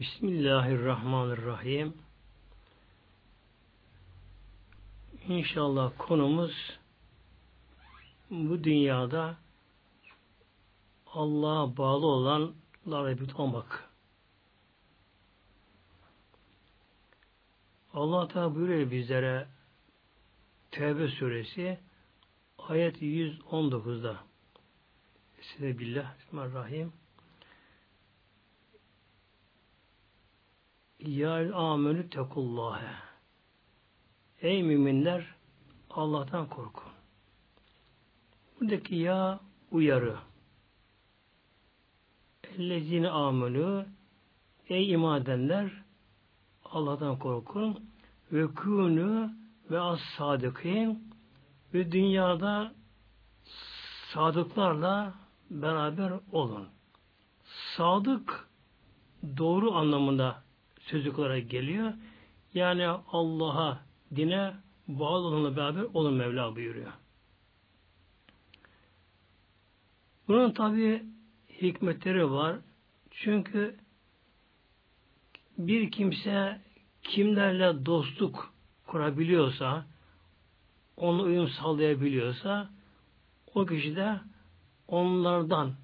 Bismillahirrahmanirrahim. İnşallah konumuz bu dünyada Allah'a bağlı olanlarla bir olmak. Allah Teala buyuruyor bizlere Tevbe suresi ayet 119'da Size billah Bismillahirrahmanirrahim Ya amenü tekullâhe Ey müminler Allah'tan korkun. Buradaki ya uyarı. Ellezine amenü Ey iman edenler Allah'tan korkun ve kûnü ve as sadıkîn ve dünyada sadıklarla beraber olun. Sadık doğru anlamında sözlük olarak geliyor. Yani Allah'a, dine bağlı olanla beraber olun Mevla buyuruyor. Bunun tabi hikmetleri var. Çünkü bir kimse kimlerle dostluk kurabiliyorsa, onu uyum sağlayabiliyorsa, o kişi de onlardan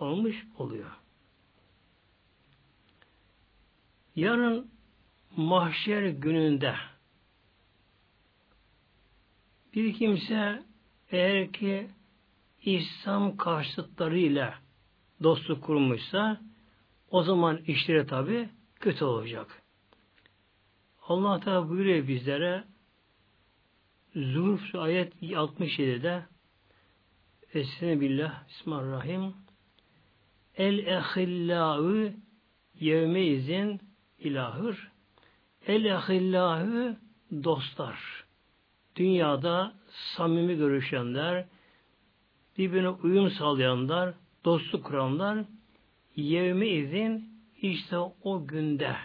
olmuş oluyor. Yarın mahşer gününde bir kimse eğer ki İslam karşıtlarıyla dostluk kurmuşsa o zaman işleri tabi kötü olacak. Allah Teala buyuruyor bizlere Zuhruf ayet 67'de Esne billah Bismillahirrahmanirrahim El ehillâhu yevmeizin ilahır El ehillâhu dostlar. Dünyada samimi görüşenler, birbirine uyum sağlayanlar, dostluk kuranlar yevmi izin işte o günde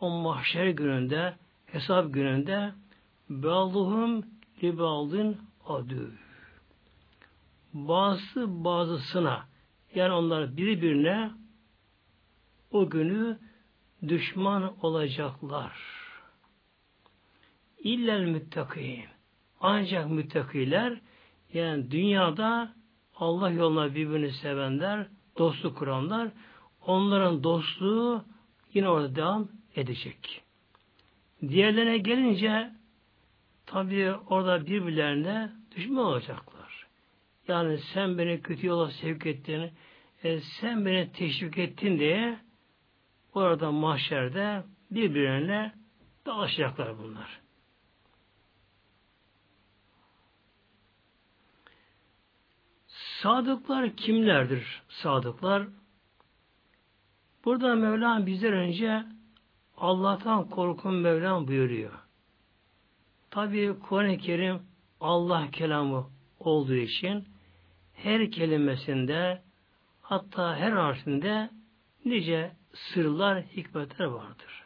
o mahşer gününde hesap gününde Bâluhum libâldın adü. Bazı bazısına yani onlar birbirine o günü düşman olacaklar. İllel müttakîn. Ancak müttakiler yani dünyada Allah yoluna birbirini sevenler, dostluk kuranlar, onların dostluğu yine orada devam edecek. Diğerlerine gelince tabi orada birbirlerine düşman olacaklar. Yani sen beni kötü yola sevk ettin, e, sen beni teşvik ettin diye orada mahşerde birbirlerine dalaşacaklar bunlar. Sadıklar kimlerdir? Sadıklar Burada Mevlam bizler önce Allah'tan korkun Mevlam buyuruyor. Tabi Kur'an-ı Kerim Allah kelamı olduğu için her kelimesinde hatta her harfinde nice sırlar, hikmetler vardır.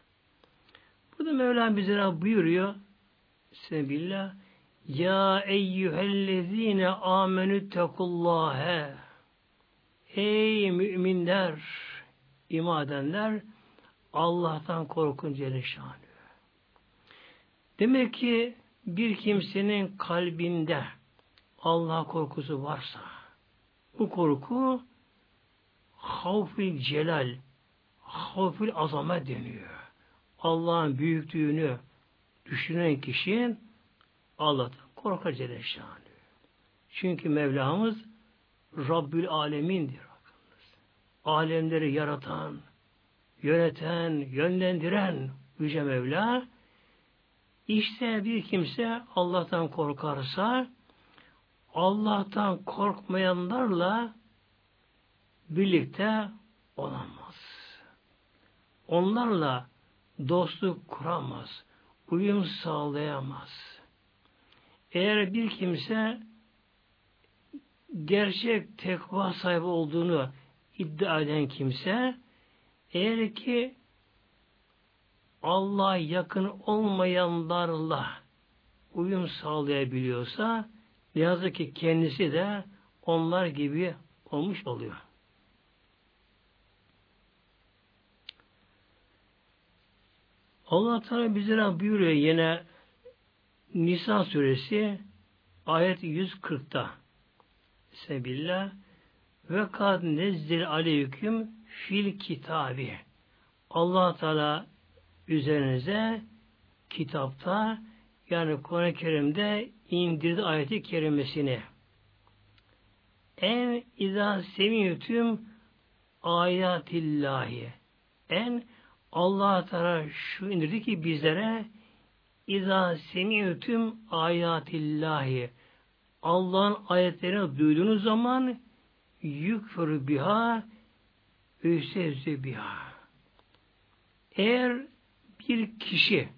Burada Mevlam bizlere buyuruyor? Sebillah Ya eyyühellezine amenü tekullâhe Ey müminler iman edenler Allah'tan korkun Celle Demek ki bir kimsenin kalbinde Allah korkusu varsa bu korku havfil celal havfil azamet deniyor. Allah'ın büyüklüğünü düşünen kişi Allah'tan korkar Celle Çünkü Mevlamız Rabbül Alemin'dir. Alemleri yaratan, yöneten, yönlendiren Yüce Mevla işte bir kimse Allah'tan korkarsa Allah'tan korkmayanlarla birlikte olamaz. Onlarla dostluk kuramaz, uyum sağlayamaz. Eğer bir kimse gerçek tekva sahibi olduğunu iddia eden kimse eğer ki Allah'a yakın olmayanlarla uyum sağlayabiliyorsa yazık ki kendisi de onlar gibi olmuş oluyor. Allah Teala bizlere buyuruyor yine Nisa suresi ayet 140'ta Sebillah ve kad nezzil aleyküm fil kitabi allah Teala üzerinize kitapta yani Kur'an-ı Kerim'de indirdi ayeti kerimesini. En izâ semiyetüm ayatillahi. En Allah Teala şu indirdi ki bizlere izâ semiyetüm ayatillahi. Allah'ın ayetlerini duyduğunuz zaman yükfür biha üsezü biha. Eğer bir kişi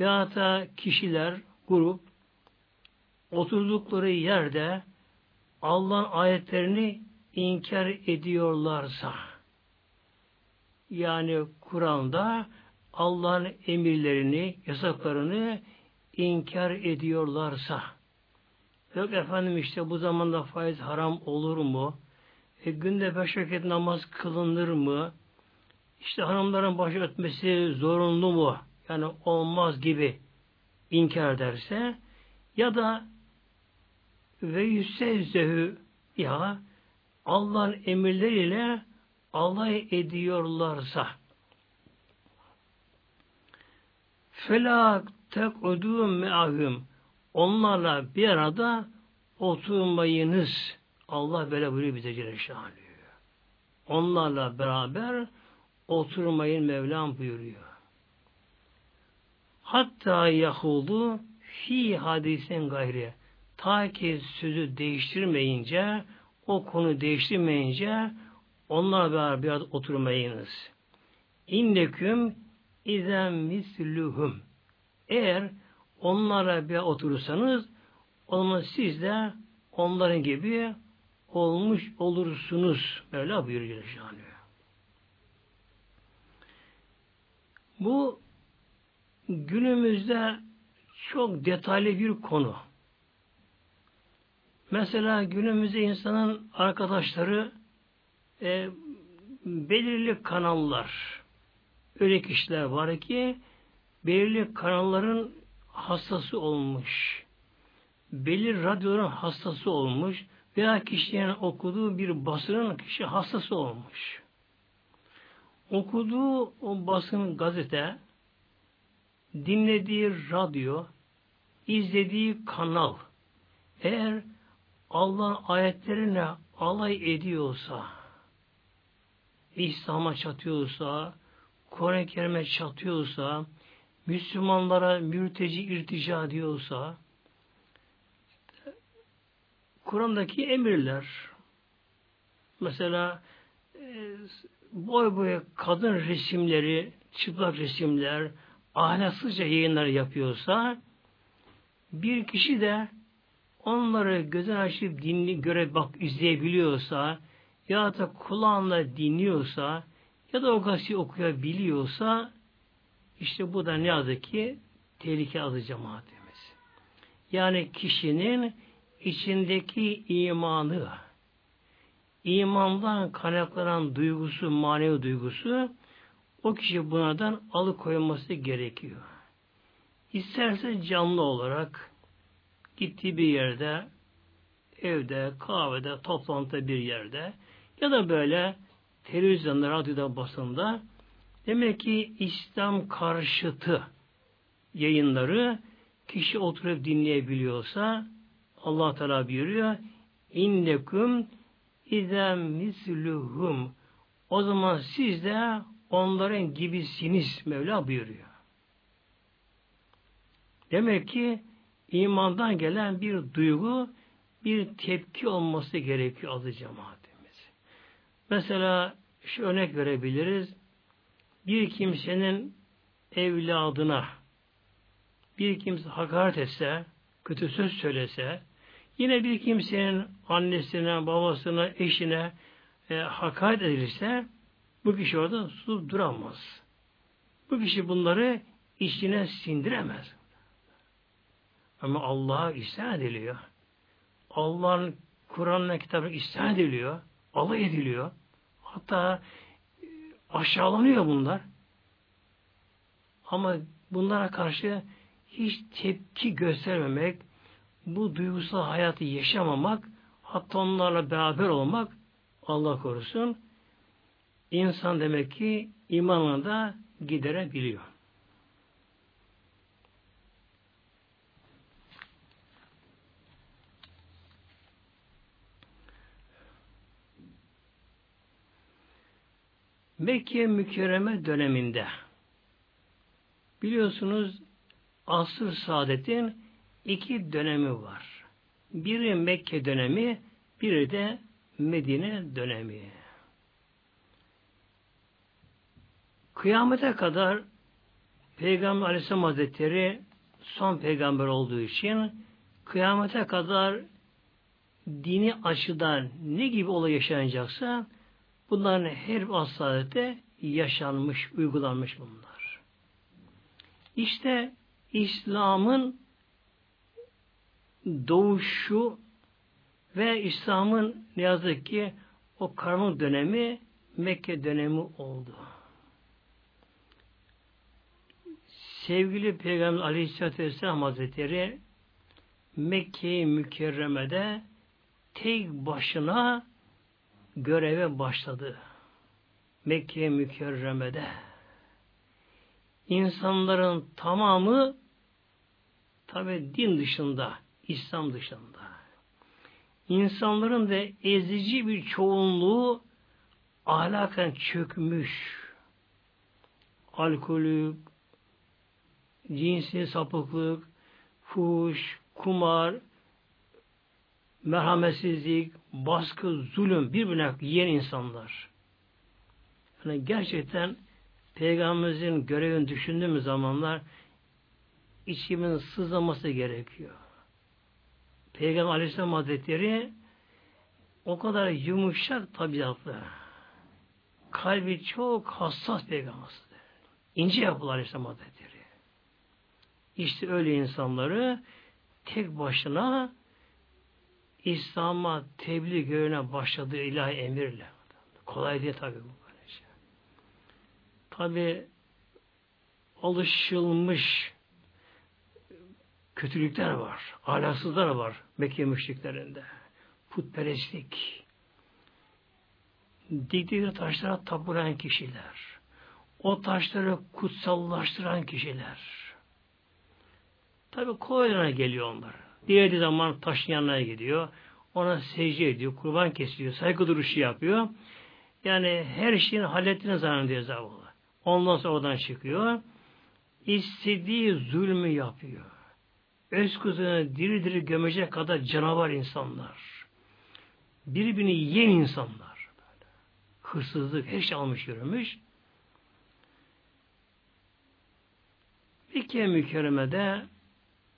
veya da kişiler, grup oturdukları yerde Allah'ın ayetlerini inkar ediyorlarsa yani Kur'an'da Allah'ın emirlerini, yasaklarını inkar ediyorlarsa yok efendim işte bu zamanda faiz haram olur mu? E, günde beş vakit namaz kılınır mı? İşte hanımların başı ötmesi zorunlu mu? Yani olmaz gibi inkar ederse ya da ve yüssevzehü ya Allah'ın emirleriyle alay ediyorlarsa felak tekudû me'ahüm onlarla bir arada oturmayınız. Allah böyle buyuruyor bize Celle Onlarla beraber oturmayın Mevlam buyuruyor. Hatta yahudu fi hadisen gayri. Ta ki sözü değiştirmeyince, o konu değiştirmeyince onlar beraber biraz oturmayınız. İnneküm izem misluhum. Eğer onlara bir oturursanız o zaman siz de onların gibi olmuş olursunuz. Böyle buyuruyor Şanlı. Bu günümüzde çok detaylı bir konu. Mesela günümüzde insanın arkadaşları e, belirli kanallar öyle kişiler var ki belirli kanalların hastası olmuş. Belirli radyoların hastası olmuş veya kişinin okuduğu bir basının kişi hastası olmuş. Okuduğu o basın gazete dinlediği radyo, izlediği kanal eğer Allah'ın ayetlerine alay ediyorsa, İslam'a çatıyorsa, Kur'an-ı Kerim'e çatıyorsa, Müslümanlara mürteci irtica diyorsa, Kur'an'daki emirler, mesela e, boy boy kadın resimleri, çıplak resimler, ahlaksızca yayınlar yapıyorsa bir kişi de onları gözün açıp dinli göre bak izleyebiliyorsa ya da kulağınla dinliyorsa ya da o gazeteyi okuyabiliyorsa işte bu da ne yazık ki tehlike adı cemaatimiz. Yani kişinin içindeki imanı, imandan kaynaklanan duygusu, manevi duygusu o kişi bunlardan alıkoyulması gerekiyor. İsterse canlı olarak gittiği bir yerde, evde, kahvede, toplantıda bir yerde ya da böyle televizyonda, radyoda, basında demek ki İslam karşıtı yayınları kişi oturup dinleyebiliyorsa Allah Teala buyuruyor innekum izem misluhum o zaman siz de onların gibisiniz Mevla buyuruyor. Demek ki imandan gelen bir duygu, bir tepki olması gerekiyor azı cemaatimiz. Mesela şu örnek verebiliriz. Bir kimsenin evladına bir kimse hakaret etse, kötü söz söylese, yine bir kimsenin annesine, babasına, eşine e, hakaret edilirse, bu kişi orada sus duramaz. Bu kişi bunları içine sindiremez. Ama Allah'a isyan ediliyor. Allah'ın Kur'an'la kitabı isyan ediliyor. Alay ediliyor. Hatta e, aşağılanıyor bunlar. Ama bunlara karşı hiç tepki göstermemek, bu duygusal hayatı yaşamamak, hatta onlarla beraber olmak Allah korusun insan demek ki imanına da giderebiliyor. Mekke mükerreme döneminde biliyorsunuz asır saadetin iki dönemi var. Biri Mekke dönemi, biri de Medine dönemi. Kıyamete kadar Peygamber Aleyhisselam Hazretleri son peygamber olduğu için kıyamete kadar dini açıdan ne gibi olay yaşanacaksa bunların her bir yaşanmış, uygulanmış bunlar. İşte İslam'ın doğuşu ve İslam'ın ne yazık ki o karanlık dönemi Mekke dönemi oldu. Sevgili Peygamber Aleyhisselatü Vesselam Hazretleri Mekke-i Mükerreme'de tek başına göreve başladı. Mekke mükerremede insanların tamamı tabi din dışında, İslam dışında. İnsanların da ezici bir çoğunluğu ahlaken çökmüş. Alkolü, cinsi sapıklık, fuş, kumar, merhametsizlik, baskı, zulüm birbirine yiyen insanlar. Yani gerçekten Peygamberimizin görevini düşündüğümüz zamanlar içimin sızlaması gerekiyor. Peygamber Aleyhisselam Hazretleri o kadar yumuşak tabiatlı. Kalbi çok hassas peygamber. İnce yapılı Aleyhisselam Hazretleri. İşte öyle insanları tek başına İslam'a tebliğ görevine başladığı ilahi emirle. Kolay değil tabi bu. Şey. Tabi alışılmış kötülükler var. Ahlaksızlar var Mekke müşriklerinde. Putperestlik. Diktikleri taşlara tapıran kişiler. O taşları kutsallaştıran kişiler. Tabi kolaylarına geliyor onlar. Diğer zaman taşın yanına gidiyor. Ona secde ediyor. Kurban kesiyor. Saygı duruşu yapıyor. Yani her şeyin hallettiğini zannediyor zavallı. Ondan sonra oradan çıkıyor. İstediği zulmü yapıyor. Öz kızını diri diri gömecek kadar canavar insanlar. Birbirini yiyen insanlar. Hırsızlık, her şey almış yürümüş. Mekke mükerremede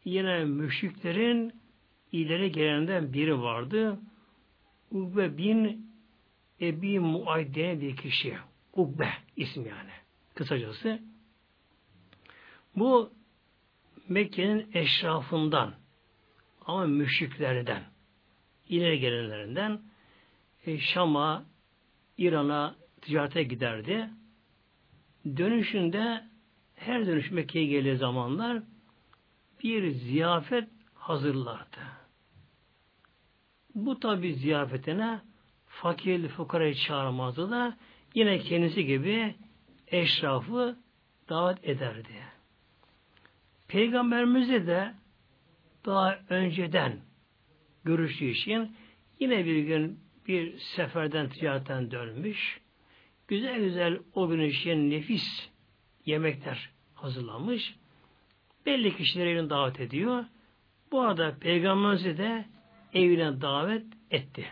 yine müşriklerin ileri gelenden biri vardı. Ukbe bin Ebi Muaydene bir kişi. Ukbe ismi yani. Kısacası. Bu Mekke'nin eşrafından ama müşriklerden ileri gelenlerinden e, Şam'a, İran'a ticarete giderdi. Dönüşünde her dönüş Mekke'ye geldiği zamanlar bir ziyafet hazırlardı. Bu tabi ziyafetine fakir fukarayı çağırmazdı da yine kendisi gibi eşrafı davet ederdi. Peygamberimize de daha önceden görüştüğü için yine bir gün bir seferden ticaretten dönmüş. Güzel güzel o gün için nefis yemekler hazırlamış belli kişileri evine davet ediyor. Bu arada Peygamberimizi de evine davet etti.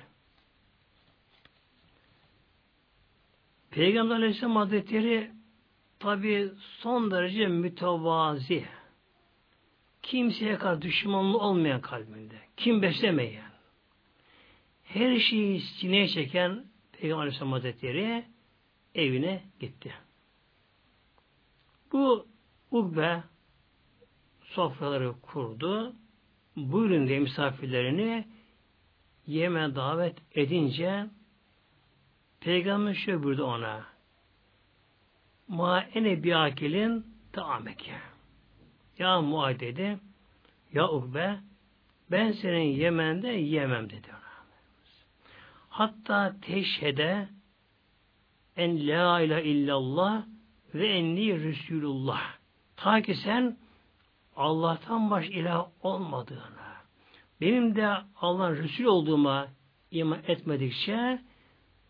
Peygamber Aleyhisselam Hazretleri tabi son derece mütevazi. Kimseye karşı düşmanlığı olmayan kalbinde. Kim beslemeyen. Her şeyi sineye çeken Peygamber Aleyhisselam Hazretleri evine gitti. Bu Ukbe sofraları kurdu. Buyurun diye misafirlerini yeme davet edince Peygamber şöyle buyurdu ona. Ma ene biakilin taameke. Ya Muad dedi. Ya Ukbe ben senin Yemen'de yemem dedi ona. Hatta teşhede en la ilahe illallah ve enni Resulullah. Ta ki sen Allah'tan baş ilah olmadığını, benim de Allah'ın Resul olduğuma iman etmedikçe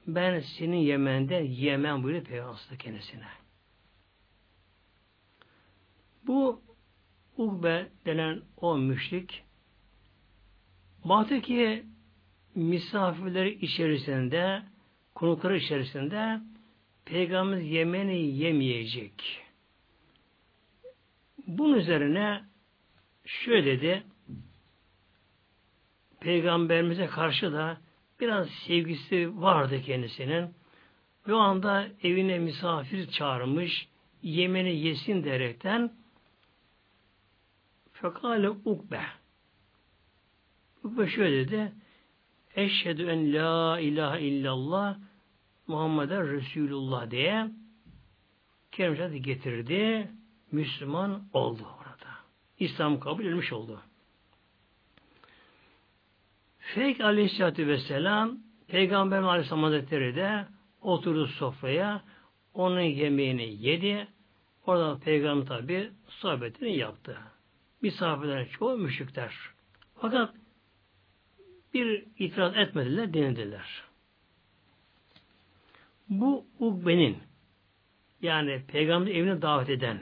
ben senin Yemen'de yemem buyuruyor Peygamber kendisine. Bu Ugbe denen o müşrik Batı'ki misafirleri içerisinde konukları içerisinde Peygamber yemeni yemeyecek. Bunun üzerine şöyle dedi Peygamberimize karşı da biraz sevgisi vardı kendisinin. Ve o anda evine misafir çağırmış, yemeni yesin derekten fekale ukbe Ukbe şöyle dedi Eşhedü en la ilahe illallah Muhammeden Resulullah diye kelimesi getirdi. Müslüman oldu orada. İslam kabul edilmiş oldu. Feyk aleyhissalatü vesselam Peygamber Aleyhisselam Hazretleri de oturdu sofraya onun yemeğini yedi. Orada Peygamber tabi sohbetini yaptı. Misafirler çoğu müşrikler. Fakat bir itiraz etmediler, denediler. Bu Ugbe'nin yani peygamber evine davet eden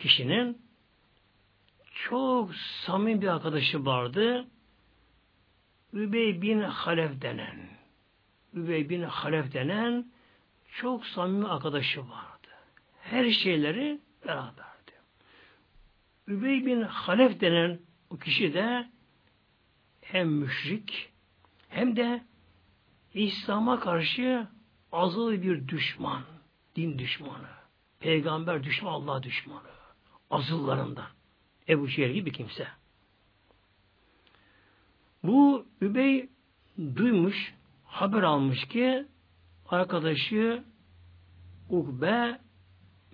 kişinin çok samimi bir arkadaşı vardı. Übey bin Halef denen Übey bin Halef denen çok samimi arkadaşı vardı. Her şeyleri beraberdi. Übey bin Halef denen o kişi de hem müşrik hem de İslam'a karşı azılı bir düşman, din düşmanı, peygamber düşmanı, Allah düşmanı, azıllarından. Ebu Cehil gibi kimse. Bu Übey duymuş, haber almış ki arkadaşı Ukbe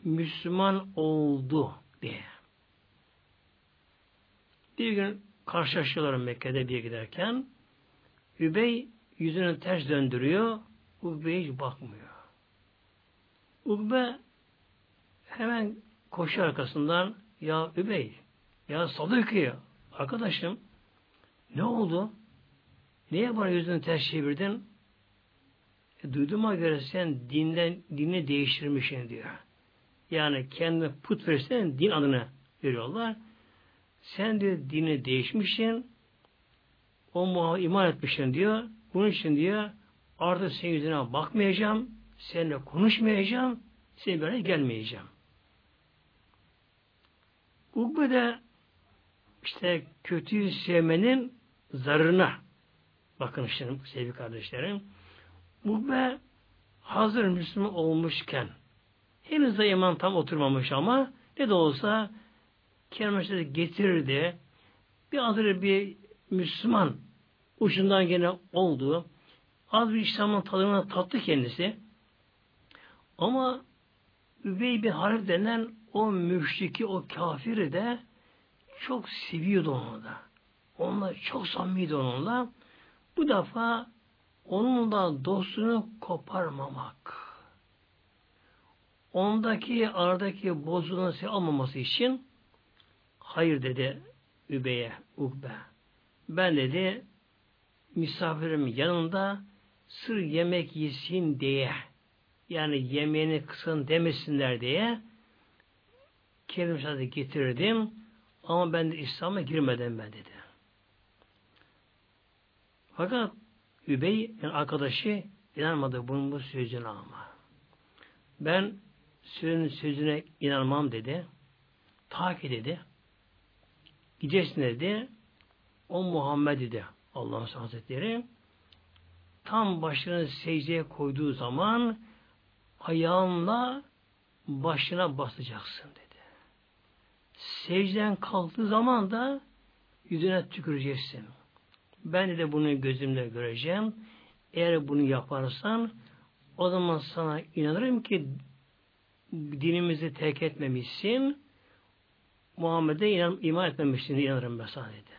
Müslüman oldu diye. Bir gün karşılaşıyorlar Mekke'de bir giderken Übey yüzünü ters döndürüyor. Ukbe hiç bakmıyor. Ukbe hemen koşu arkasından ya Übey ya Sadık'ı arkadaşım ne oldu? Niye bana yüzünü ters çevirdin? E, duyduğuma göre sen dinden dini değiştirmişsin diyor. Yani kendi putperestlerin din adını veriyorlar. Sen diyor dini değişmişsin. O muha iman etmişsin diyor. Bunun için diyor artık senin yüzüne bakmayacağım. Seninle konuşmayacağım. Senin böyle gelmeyeceğim. Ukbe de işte kötüyü sevmenin zarına bakın şimdi sevgili kardeşlerim Ukbe hazır Müslüman olmuşken henüz de iman tam oturmamış ama ne de olsa kelimesini getirdi. Bir hazır bir Müslüman ucundan gene oldu. Az bir İslam'ın tadını tattı kendisi. Ama Übey bin Harif denen o müşriki, o kafiri de çok seviyordu onu da. Onunla çok samimiydi onunla. Bu defa onunla dostluğunu koparmamak. Ondaki aradaki bozulun almaması için hayır dedi Übey'e, Ukbe. Ben dedi misafirim yanında sır yemek yesin diye yani yemeğini kısın demesinler diye kelime getirdim ama ben de İslam'a girmeden ben dedi. Fakat Übey yani arkadaşı inanmadı bunun bu sözüne ama. Ben senin sözüne inanmam dedi. Ta ki dedi. Gideceksin dedi. O Muhammed dedi. Allah'ın Hazretleri tam başını secdeye koyduğu zaman ayağınla başına basacaksın dedi. Secden kalktığı zaman da yüzüne tüküreceksin. Ben de bunu gözümle göreceğim. Eğer bunu yaparsan o zaman sana inanırım ki dinimizi terk etmemişsin, Muhammed'e inan, iman etmemişsin inanırım mesela dedi.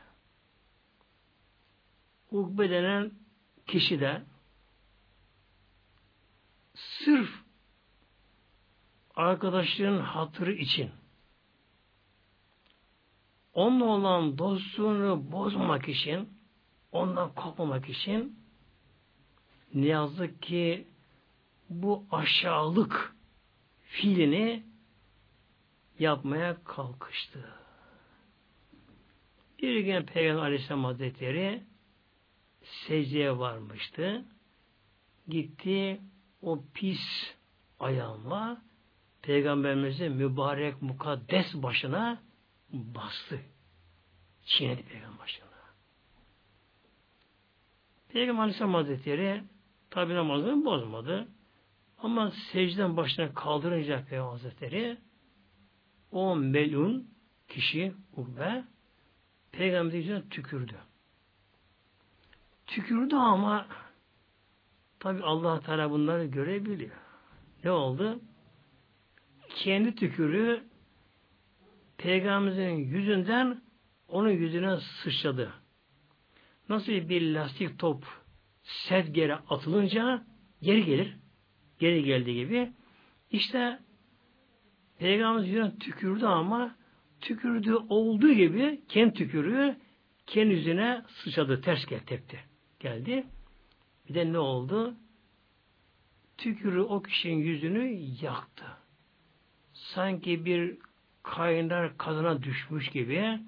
Ukbe denen kişi de sırf arkadaşların hatırı için onunla olan dostluğunu bozmamak için ondan kopmamak için ne yazık ki bu aşağılık fiilini yapmaya kalkıştı. Bir gün Peygamber Aleyhisselam Hazretleri secdeye varmıştı. Gitti o pis ayağımla Peygamberimizin mübarek mukaddes başına bastı. Çiğnedi Peygamber başına. Peygamber Aleyhisselam Hazretleri tabi namazını bozmadı. Ama secden başına kaldırınca Peygamber Hazretleri o melun kişi Ukbe Peygamberin yüzüne tükürdü. Tükürdü ama tabi Allah Teala bunları görebiliyor. Ne oldu? Kendi tükürüğü Peygamberimizin yüzünden onun yüzüne sıçradı. Nasıl bir lastik top set geri atılınca geri gelir. Geri geldiği gibi. İşte Peygamberimiz yüzüne tükürdü ama tükürdüğü olduğu gibi kendi tükürüğü kendi yüzüne sıçradı. Ters gel tepti. Geldi. Bir de ne oldu? Tükürü o kişinin yüzünü yaktı. Sanki bir kaynar kazana düşmüş gibi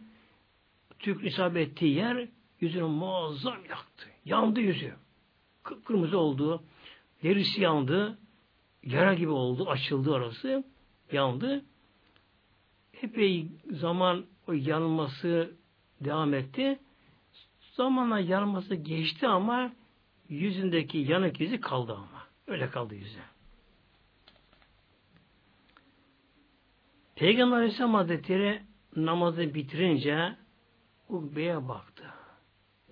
tük isabet yer yüzünü muazzam yaktı. Yandı yüzü. Kıpkırmızı oldu. Derisi yandı. Yara gibi oldu. Açıldı orası. Yandı. Epey zaman o yanması devam etti. Zamanla yanması geçti ama yüzündeki yanık izi kaldı ama. Öyle kaldı yüzü. Peygamber Aleyhisselam Hazretleri namazı bitirince Ukbe'ye baktı.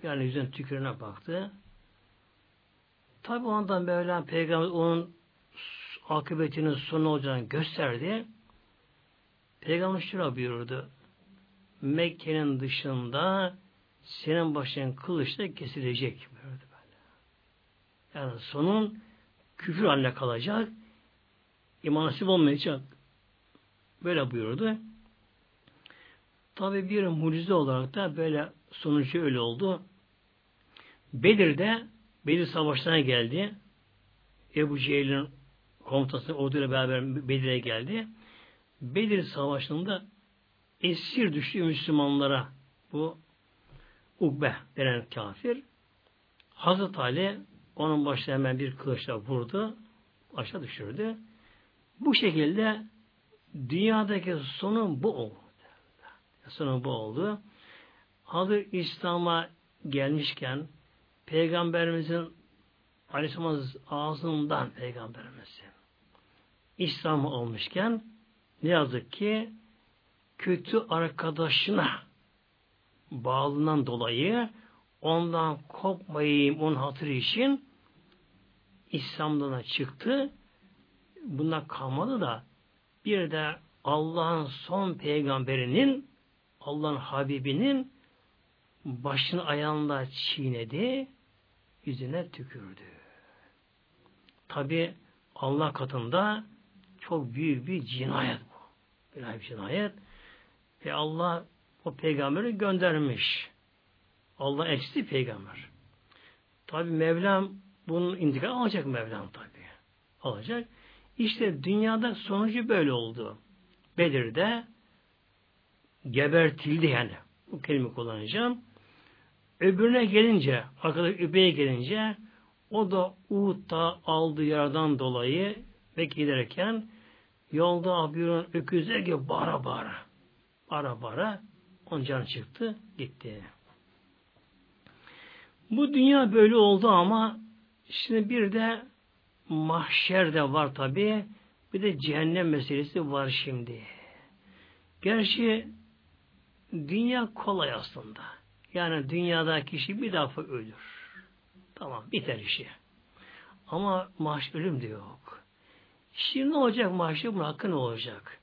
Yani yüzüne tükürüne baktı. Tabi ondan Mevlam Peygamber onun akıbetinin sonu olacağını gösterdi. Peygamber şuna buyurdu. Mekke'nin dışında senin başın kılıçla kesilecek. Böyle. Yani sonun küfür haline kalacak. İman nasip olmayacak. Böyle buyurdu. Tabi bir mucize olarak da böyle sonucu öyle oldu. Bedir'de Bedir Savaşı'na geldi. Ebu Cehil'in komutası orduyla beraber Bedir'e geldi. Bedir Savaşı'nda esir düştü Müslümanlara bu Ukbe denen kafir Hazreti Ali onun başına hemen bir kılıçla vurdu. Aşağı düşürdü. Bu şekilde dünyadaki sonu bu oldu. Sonu bu oldu. Hazır İslam'a gelmişken Peygamberimizin Aleyhisselam ağzından Peygamberimizin İslam olmuşken ne yazık ki kötü arkadaşına bağlından dolayı ondan kopmayayım onun hatırı için İslam'dan çıktı. Buna kalmadı da bir de Allah'ın son peygamberinin Allah'ın Habibinin başını ayağında çiğnedi, yüzüne tükürdü. Tabi Allah katında çok büyük bir cinayet bu. Bir cinayet. Ve Allah o peygamberi göndermiş. Allah elçisi peygamber. Tabi Mevlam bunun intikam alacak Mevlam tabi. Alacak. İşte dünyada sonucu böyle oldu. Bedir'de gebertildi yani. Bu kelime kullanacağım. Öbürüne gelince, arkadaş Übey'e gelince o da Uhud'da aldığı yaradan dolayı ve giderken yolda Abiyur'un öküzler gibi bara bara. Bara bara onun canı çıktı, gitti. Bu dünya böyle oldu ama şimdi bir de mahşer de var tabi. Bir de cehennem meselesi var şimdi. Gerçi dünya kolay aslında. Yani dünyada kişi bir defa ölür. Tamam biter işi. Ama maaş ölüm de yok. Şimdi ne olacak mahşer bunun hakkı ne olacak?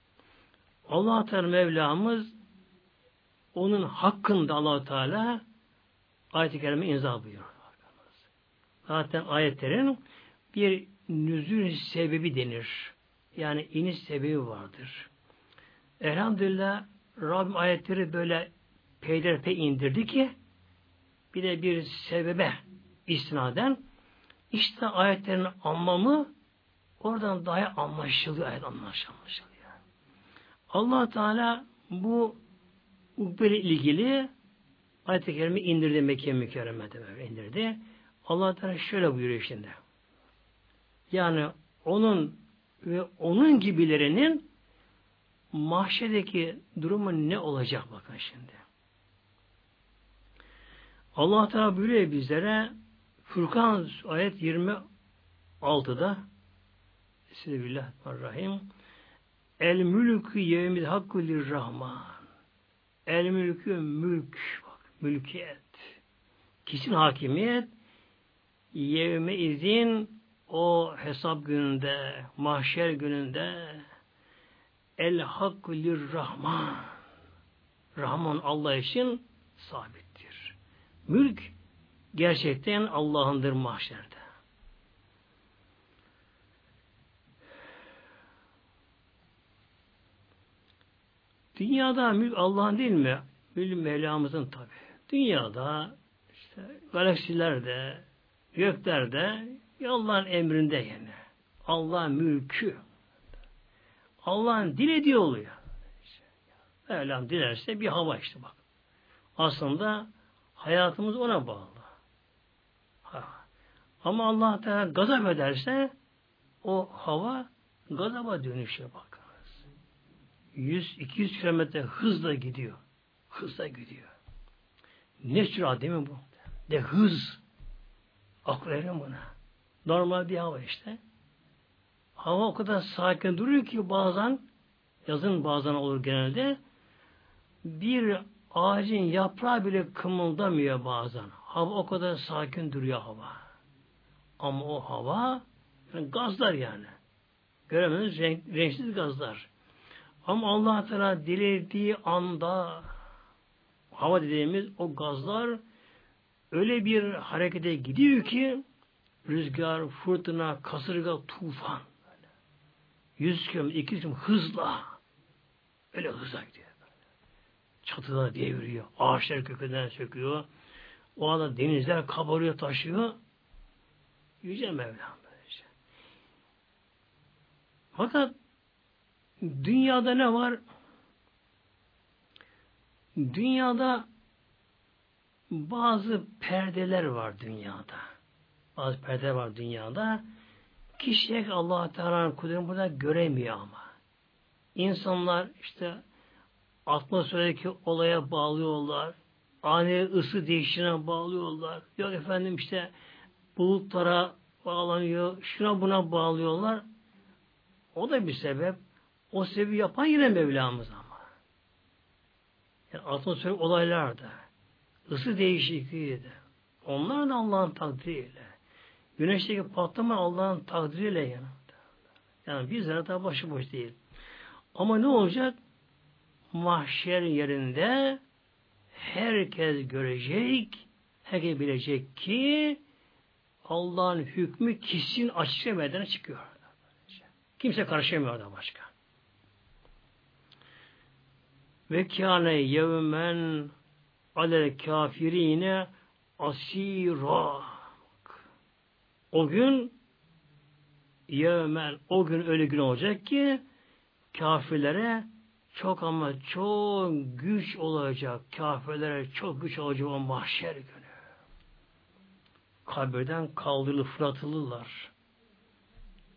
Allah Teala Mevlamız onun hakkında allah Teala ayet-i kerime imza buyuruyor. Zaten ayetlerin bir nüzül sebebi denir. Yani iniş sebebi vardır. Elhamdülillah Rabbim ayetleri böyle peyderpey indirdi ki bir de bir sebebe istinaden işte ayetlerin anlamı oradan daha anlaşılıyor. Ayet anlaşılıyor. allah Teala bu ukbele ilgili ayet-i kerime indirdi Mekke mükerremede indirdi. allah Teala şöyle buyuruyor şimdi. Yani onun ve onun gibilerinin mahşedeki durumu ne olacak bakın şimdi. Allah Teala buyuruyor bizlere Furkan ayet 26'da Bismillahirrahmanirrahim El mülkü yevmil hakkı rahman El mülkü mülk bak, mülkiyet kesin hakimiyet yevme izin o hesap gününde mahşer gününde El hakkı rahman Rahman Allah için sabittir. Mülk gerçekten Allah'ındır mahşerde. Dünyada mülk Allah'ın değil mi? Mülk Mevlamızın tabi. Dünyada işte galaksilerde, göklerde Allah'ın emrinde yani. Allah mülkü. Allah'ın dilediği oluyor. Mevlam dilerse bir hava işte bak. Aslında hayatımız ona bağlı. Ha. Ama Allah Teala gazap ederse o hava gazaba dönüşüyor bakınız. 100-200 kilometre hızla gidiyor. Hızla gidiyor. Ne sürat değil mi bu? De hız. Akıl buna. Normal bir hava işte. Hava o kadar sakin duruyor ki bazen yazın bazen olur genelde bir ağacın yaprağı bile kımıldamıyor bazen. Hava o kadar sakin duruyor hava. Ama o hava yani gazlar yani. Göremediğiniz renk, renksiz gazlar. Ama Allah Teala dilediği anda hava dediğimiz o gazlar öyle bir harekete gidiyor ki rüzgar, fırtına, kasırga, tufan 100 km, 200 km hızla öyle hızla gidiyor. Çatılar deviriyor. Ağaçlar kökünden söküyor. O anda denizler kabarıyor, taşıyor. Yüce Mevlam böylece. Fakat dünyada ne var? Dünyada bazı perdeler var dünyada. Bazı perdeler var dünyada. Kişi Allah Teala'nın kudretini burada göremiyor ama. İnsanlar işte atmosferdeki olaya bağlıyorlar. Ani ısı değişine bağlıyorlar. Yok efendim işte bulutlara bağlanıyor. Şuna buna bağlıyorlar. O da bir sebep. O sebebi yapan yine Mevlamız ama. Yani atmosferik olaylar da. ısı değişikliği de. Onlar da Allah'ın takdiriyle. Güneşteki patlama Allah'ın takdiriyle yani. Yani bizler daha başıboş değil. Ama ne olacak? mahşer yerinde herkes görecek, herkes bilecek ki Allah'ın hükmü kesin açıkça meydana çıkıyor. Kimse karışamıyor da başka. Ve kâne yevmen alel kafirine asira. O gün yevmen o gün öyle gün olacak ki kafirlere çok ama çok güç olacak. Kafirlere çok güç olacak o mahşer günü. Kabirden kaldırılıp fırlatılırlar.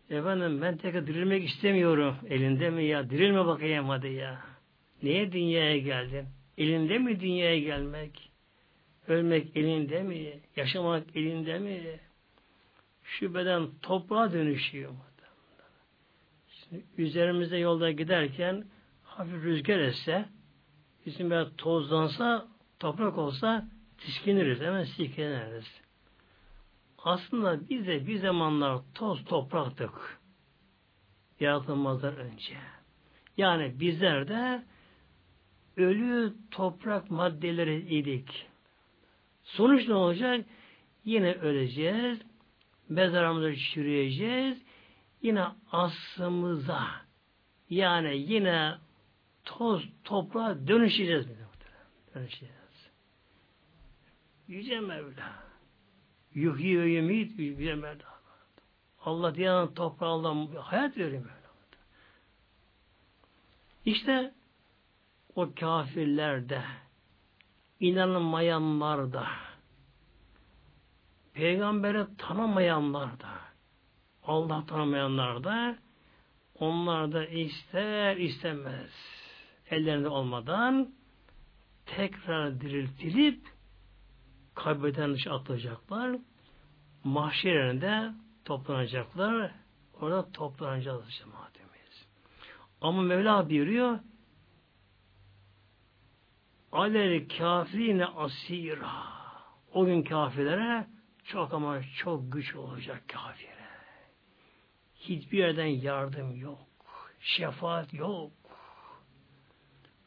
Efendim ben tekrar dirilmek istemiyorum. Elinde mi ya? Dirilme bakayım hadi ya. Niye dünyaya geldin? Elinde mi dünyaya gelmek? Ölmek elinde mi? Yaşamak elinde mi? Şu beden toprağa dönüşüyor. Şimdi üzerimizde yolda giderken hafif rüzgar etse, bizim böyle tozlansa, toprak olsa tiskiniriz, hemen silkeleriz. Aslında biz de bir zamanlar toz topraktık. yaratılmazdan önce. Yani bizler de ölü toprak maddeleri idik. Sonuç ne olacak? Yine öleceğiz. Mezarımıza çürüyeceğiz. Yine aslımıza yani yine toz, toprağa dönüşeceğiz. Dönüşeceğiz. Yüce Mevla. Yuhyi ve yemit Yüce Mevla. Allah diyen toprağa Allah hayat veriyor Mevla. İşte o kafirlerde inanmayanlarda peygamberi tanımayanlar da Allah tanımayanlar da onlar da ister istemez ellerinde olmadan tekrar diriltilip kaybeden dışı atılacaklar. Mahşerinde toplanacaklar. Orada toplanacağız cemaatimiz. Ama Mevla buyuruyor alel kafirine asira o gün kafirlere çok ama çok güç olacak kafire. Hiçbir yerden yardım yok. Şefaat yok.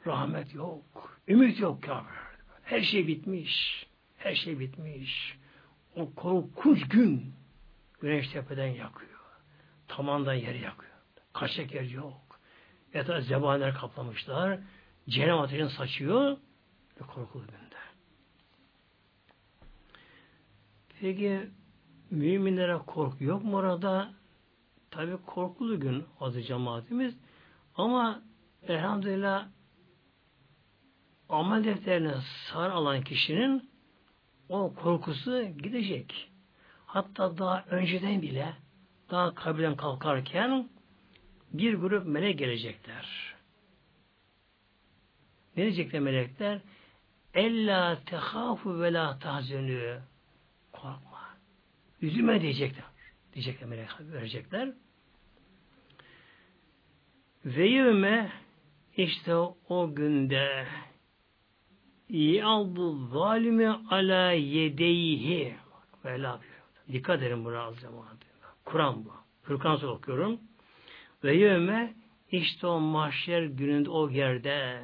Rahmet yok. Ümit yok kafir. Her şey bitmiş. Her şey bitmiş. O korkunç gün güneş tepeden yakıyor. Tamandan yeri yakıyor. Kaçacak yer yok. Etrafı zebaniler kaplamışlar. Cehennem ateşini saçıyor. Korkulu günde. Peki müminlere korku yok mu orada? Tabi korkulu gün adı cemaatimiz. Ama elhamdülillah amel defterine sar alan kişinin o korkusu gidecek. Hatta daha önceden bile daha kabirden kalkarken bir grup melek gelecekler. Ne diyecekler melekler? Ella tehafu ve la tahzenü. Korkma. Üzülme diyecekler. Diyecekler melek verecekler. Ve yevme işte o günde yaldu zalimi ala yedeyhi Vela Dikkat edin buna az Kur'an bu. Fırkan okuyorum. Ve yevme işte o mahşer gününde o yerde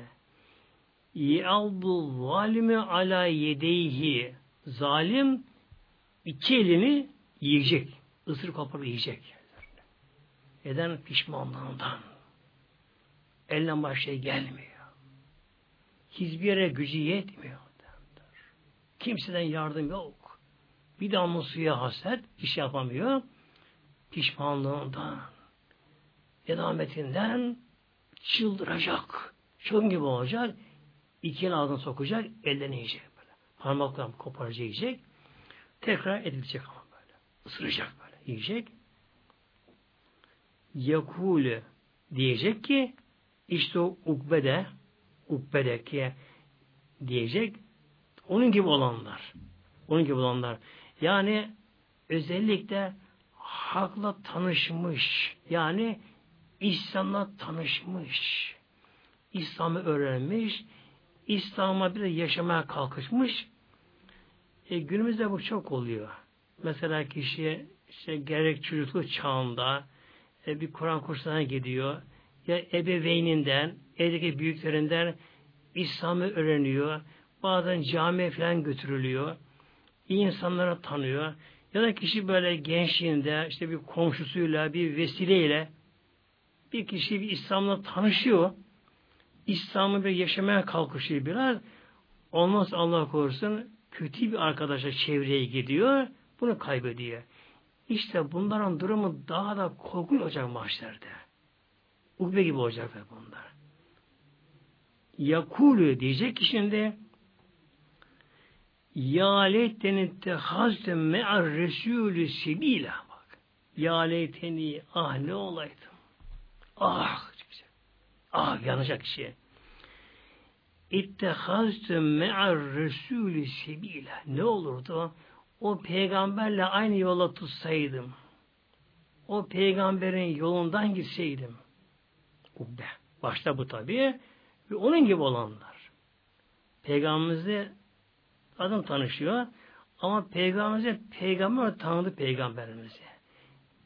yaldu zalimi ala yedeyhi zalim iki elini yiyecek. Isır koparıp yiyecek. Neden? Pişmanlığından. Elden başka şey gelmiyor. Hiçbir yere gücü yetmiyor. Kimseden yardım yok. Bir damla suya haset, iş yapamıyor. Pişmanlığından, edametinden çıldıracak. Çön gibi olacak. İki el ağzına sokacak, ellerini yiyecek böyle. Parmaklarını koparacak yiyecek. Tekrar edilecek ama böyle. Isıracak böyle. Yiyecek. Yakule diyecek ki işte o ukbede ukbedeki diyecek onun gibi olanlar. Onun gibi olanlar. Yani özellikle hakla tanışmış. Yani İslam'la tanışmış. İslam'ı öğrenmiş. İslam'a bir de yaşamaya kalkışmış. E, günümüzde bu çok oluyor. Mesela kişi işte gerek çocukluk çağında e, bir Kur'an kursuna gidiyor. Ya ebeveyninden, evdeki büyüklerinden İslam'ı öğreniyor. Bazen camiye falan götürülüyor. İyi insanlara tanıyor. Ya da kişi böyle gençliğinde işte bir komşusuyla, bir vesileyle bir kişi bir İslam'la tanışıyor. İslam'ı bir yaşamaya kalkışıyor biraz. Sonra Allah korusun kötü bir arkadaşa çevreye gidiyor. Bunu kaybediyor. İşte bunların durumu daha da korkunç olacak mahşerde. Ukbe gibi olacaklar bunlar. Yakulü diyecek ki şimdi Ya leyteni tehazte me'ar resulü sebila bak. Ya leyteni ah ne olaydım. Ah ah yanacak kişi. İttehazte me'ar resulü sebila. Ne olurdu? O peygamberle aynı yola tutsaydım. O peygamberin yolundan gitseydim. Ubbe. Başta bu tabi. Ve onun gibi olanlar. Peygamberimizle adam tanışıyor. Ama peygamberimize peygamber tanıdı peygamberimizi.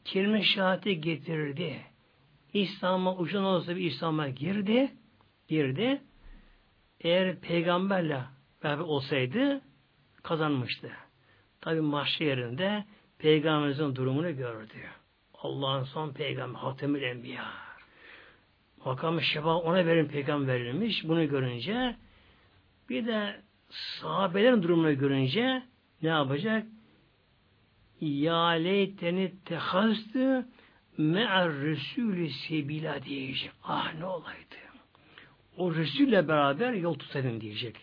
Kelime şehadeti getirdi. İslam'a uçan olsa bir İslam'a girdi. Girdi. Eğer peygamberle beraber olsaydı kazanmıştı. Tabi mahşer yerinde peygamberimizin durumunu gördü. Allah'ın son peygamber Hatemül Enbiya. Makam-ı şefa ona verin peygamber verilmiş. Bunu görünce bir de sahabelerin durumunu görünce ne yapacak? Ya leyteni tehazdı me'er Resulü sebila diyecek. Ah ne olaydı. O Resul'le beraber yol tutarım diyecek.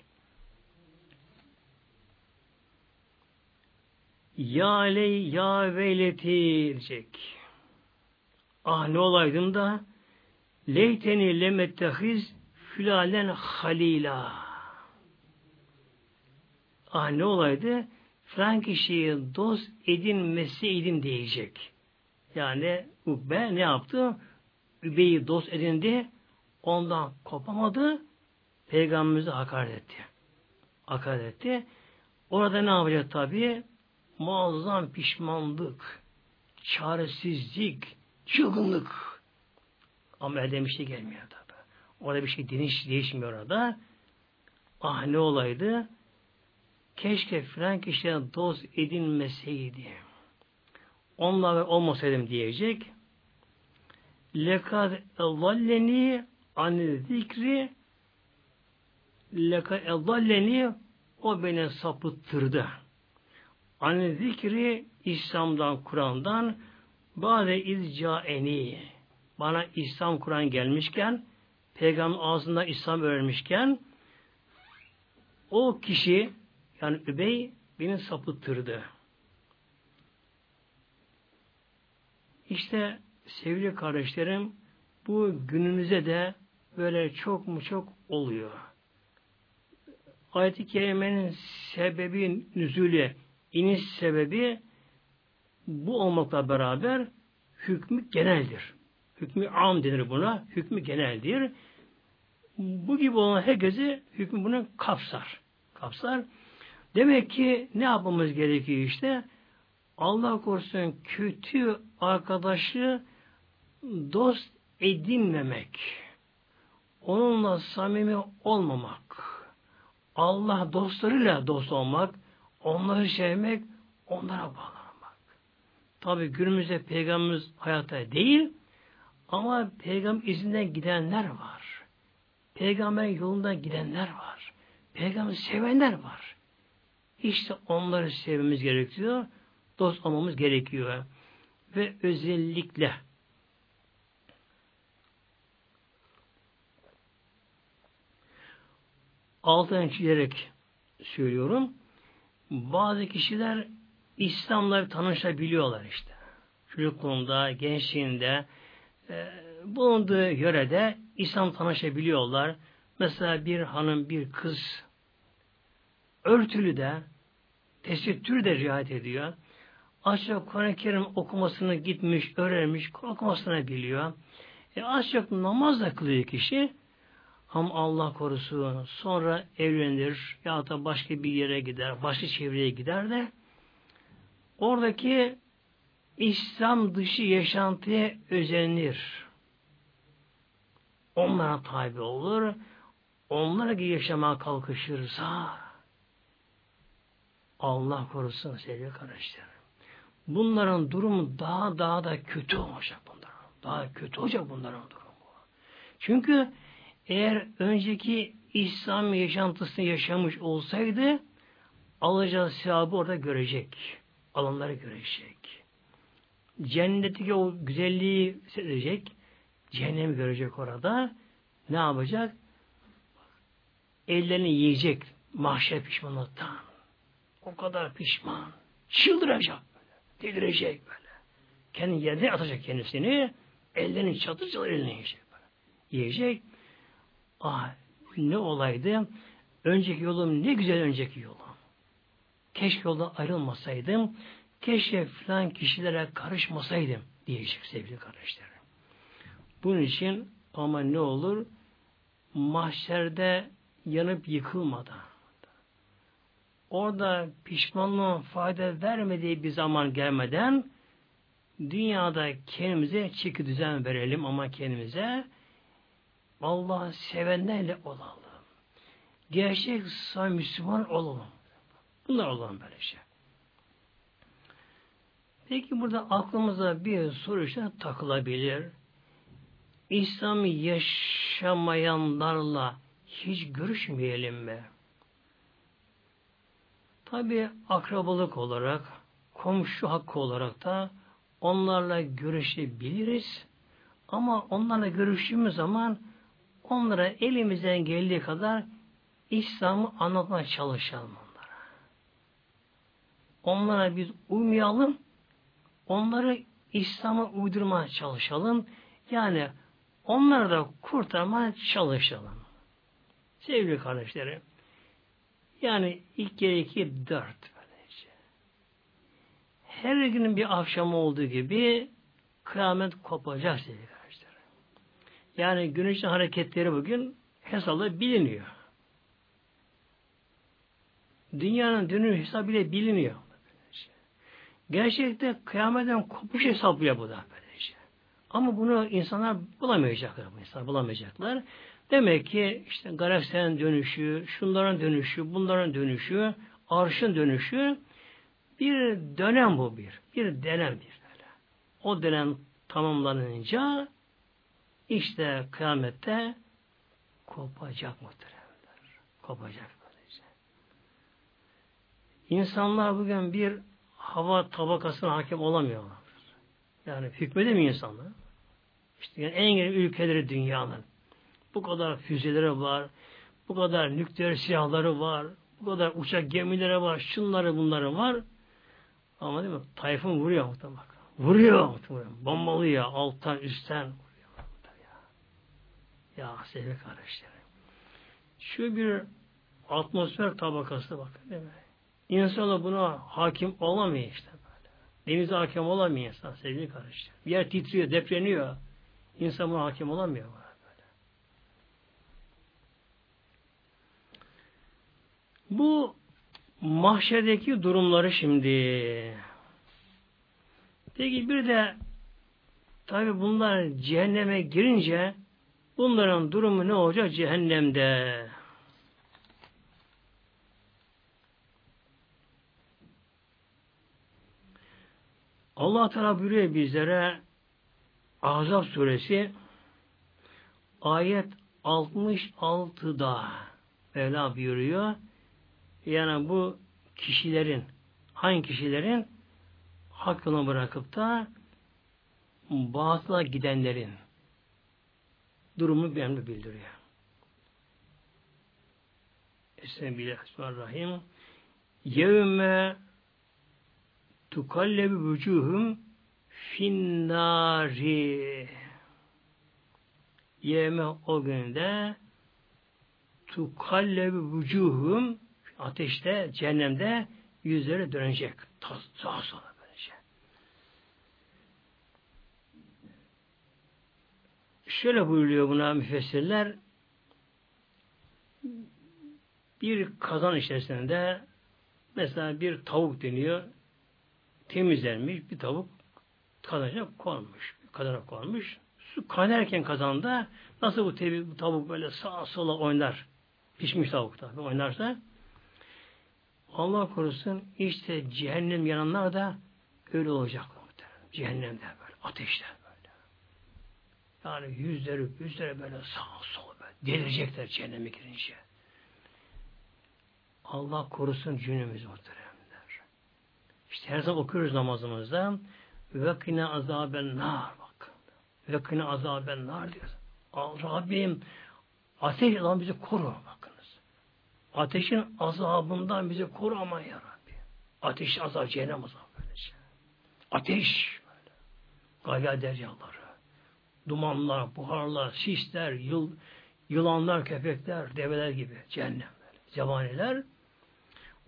Ya ley ya veyleti diyecek. Ah ne olaydım da leyteni lemettehiz fülalen halila. Ah ne olaydı? Falan kişiyi dost edinmeseydim diyecek. Yani Ukbe ne yaptı? Übeyi dost edindi. Ondan kopamadı. Peygamberimize hakaret etti. Hakaret etti. Orada ne yapacak tabi? Muazzam pişmanlık, çaresizlik, çılgınlık. Ama elde bir şey gelmiyor tabi. Orada bir şey değiş, değişmiyor orada. Ah ne olaydı? Keşke filan kişiden dost edinmeseydi. Onlarla olmasaydım diyecek. Lekad evvalleni anil zikri lekad evvalleni o beni sapıttırdı. Anil zikri İslam'dan, Kur'an'dan bazı izcaeni bana İslam Kur'an gelmişken peygamber ağzında İslam öğrenmişken o kişi yani Übey beni sapıttırdı. İşte sevgili kardeşlerim bu günümüze de böyle çok mu çok oluyor. Ayet-i Kerime'nin sebebi nüzülü, iniş sebebi bu olmakla beraber hükmü geneldir. Hükmü am denir buna. Hükmü geneldir. Bu gibi olan herkesi hükmü bunu kapsar. Kapsar. Demek ki ne yapmamız gerekiyor işte? Allah korusun kötü arkadaşı dost edinmemek. Onunla samimi olmamak. Allah dostlarıyla dost olmak, onları sevmek, onlara bağlanmak. Tabi günümüzde peygamberimiz hayatta değil ama peygamber izinden gidenler var. Peygamber yolundan gidenler var. Peygamber sevenler var. İşte onları sevmemiz gerekiyor. Dost olmamız gerekiyor. Ve özellikle altını çizerek söylüyorum. Bazı kişiler İslam'la tanışabiliyorlar işte. Çocukluğunda, gençliğinde e, bulunduğu yörede İslam tanışabiliyorlar. Mesela bir hanım, bir kız örtülü de tesettür de riayet ediyor. Aşağı Kur'an-ı Kerim okumasını gitmiş, öğrenmiş, okumasını biliyor. E az çok namaz da kılıyor kişi. Ama Allah korusun sonra evlenir ya da başka bir yere gider, başka çevreye gider de oradaki İslam dışı yaşantıya özenir. Onlara tabi olur. Onlara gibi yaşamaya kalkışırsa Allah korusun sevgili kardeşlerim. Bunların durumu daha daha da kötü olacak bunların. Daha kötü olacak bunların durumu. Çünkü eğer önceki İslam yaşantısını yaşamış olsaydı alacağı sevabı orada görecek. Alanları görecek. Cennetteki o güzelliği hissedecek. Cehennemi görecek orada. Ne yapacak? Ellerini yiyecek mahşer pişmanlıktan. O kadar pişman. Çıldıracak böyle. Delirecek böyle. Kendi yerine atacak kendisini. Ellerini çatır çatır elini yiyecek böyle. Yiyecek. Ah ne olaydı? Önceki yolum ne güzel önceki yolum. Keşke yoldan ayrılmasaydım. Keşke filan kişilere karışmasaydım diyecek sevgili kardeşlerim. Bunun için ama ne olur? Mahşerde yanıp yıkılmadan orada pişmanlığın fayda vermediği bir zaman gelmeden dünyada kendimize çeki düzen verelim ama kendimize Allah'ı sevenlerle olalım. Gerçek sağ Müslüman olalım. Bunlar olalım böyle şey. Peki burada aklımıza bir soru işte takılabilir. İslam'ı yaşamayanlarla hiç görüşmeyelim mi? Tabi akrabalık olarak, komşu hakkı olarak da onlarla görüşebiliriz. Ama onlarla görüştüğümüz zaman onlara elimizden geldiği kadar İslam'ı anlatmaya çalışalım onlara. Onlara biz uymayalım, onları İslam'a uydurmaya çalışalım. Yani onları da kurtarmaya çalışalım. Sevgili kardeşlerim, yani iki kere iki dört. Her günün bir akşamı olduğu gibi kıyamet kopacak sevgili. Yani güneşin hareketleri bugün hesapla biliniyor. Dünyanın dönüm hesabı bile biliniyor. Gerçekte kıyametten kopuş hesaplıyor bu da böylece. Ama bunu insanlar bulamayacaklar. Bu insanlar bulamayacaklar. Demek ki işte galaksinin dönüşü, şunların dönüşü, bunların dönüşü, arşın dönüşü bir dönem bu bir. Bir dönem bir. O dönem tamamlanınca işte kıyamette kopacak muhteremler. Kopacak böylece. İnsanlar bugün bir hava tabakasına hakim olamıyorlar. Yani hükmedemiyor insanlar. İşte yani en geniş ülkeleri dünyanın bu kadar füzeleri var, bu kadar nükleer silahları var, bu kadar uçak gemileri var, şunları bunları var. Ama değil mi? Tayfun vuruyor muhtemelen. Vuruyor muhtemelen. Bombalıyor alttan üstten. Ya, sevgili kardeşlerim. Şu bir atmosfer tabakası bak değil mi? İnsanlar buna hakim olamıyor işte böyle. Denize hakim olamıyor insan sevgili kardeşlerim. Yer titriyor, depreniyor. İnsan buna hakim olamıyor. Bu mahşerdeki durumları şimdi. Peki bir de tabi bunlar cehenneme girince bunların durumu ne olacak cehennemde? Allah Teala buyuruyor bizlere Azap suresi ayet 66'da Mevla buyuruyor. Yani bu kişilerin hangi kişilerin hakkını bırakıp da batıla gidenlerin durumu benim bildiriyor. Bismillahirrahmanirrahim. Yevme tukallebi vücuhum finnari Yevme o günde tukallebi vücuhum ateşte, cehennemde yüzleri dönecek. Sağa sola böylece. Şöyle buyuruyor buna müfessirler bir kazan içerisinde mesela bir tavuk deniyor temizlenmiş bir tavuk kazana konmuş. Kazana konmuş. Su kaynarken kazanda nasıl bu, bu tavuk böyle sağa sola oynar pişmiş tavuk tabi oynarsa Allah korusun işte cehennem yananlar da öyle olacak. Cehennemde böyle, ateşte. Yani yüzleri, yüzleri böyle sağ sol böyle. Delirecekler cehenneme girince. Allah korusun cünümüz muhteremler. İşte her zaman okuyoruz namazımızda vekine azaben nar bak. Vekine azaben nar diyor. Rabbim ateş olan bizi koru bakın. Ateşin azabından bizi koru ama ya Rabbi. Ateş azabı, cehennem azabı böylece. Ateş böyle. Gaya. Dumanlar, buharlar, sisler, yıl, yılanlar, köpekler, develer gibi cehennem. Zebaniler.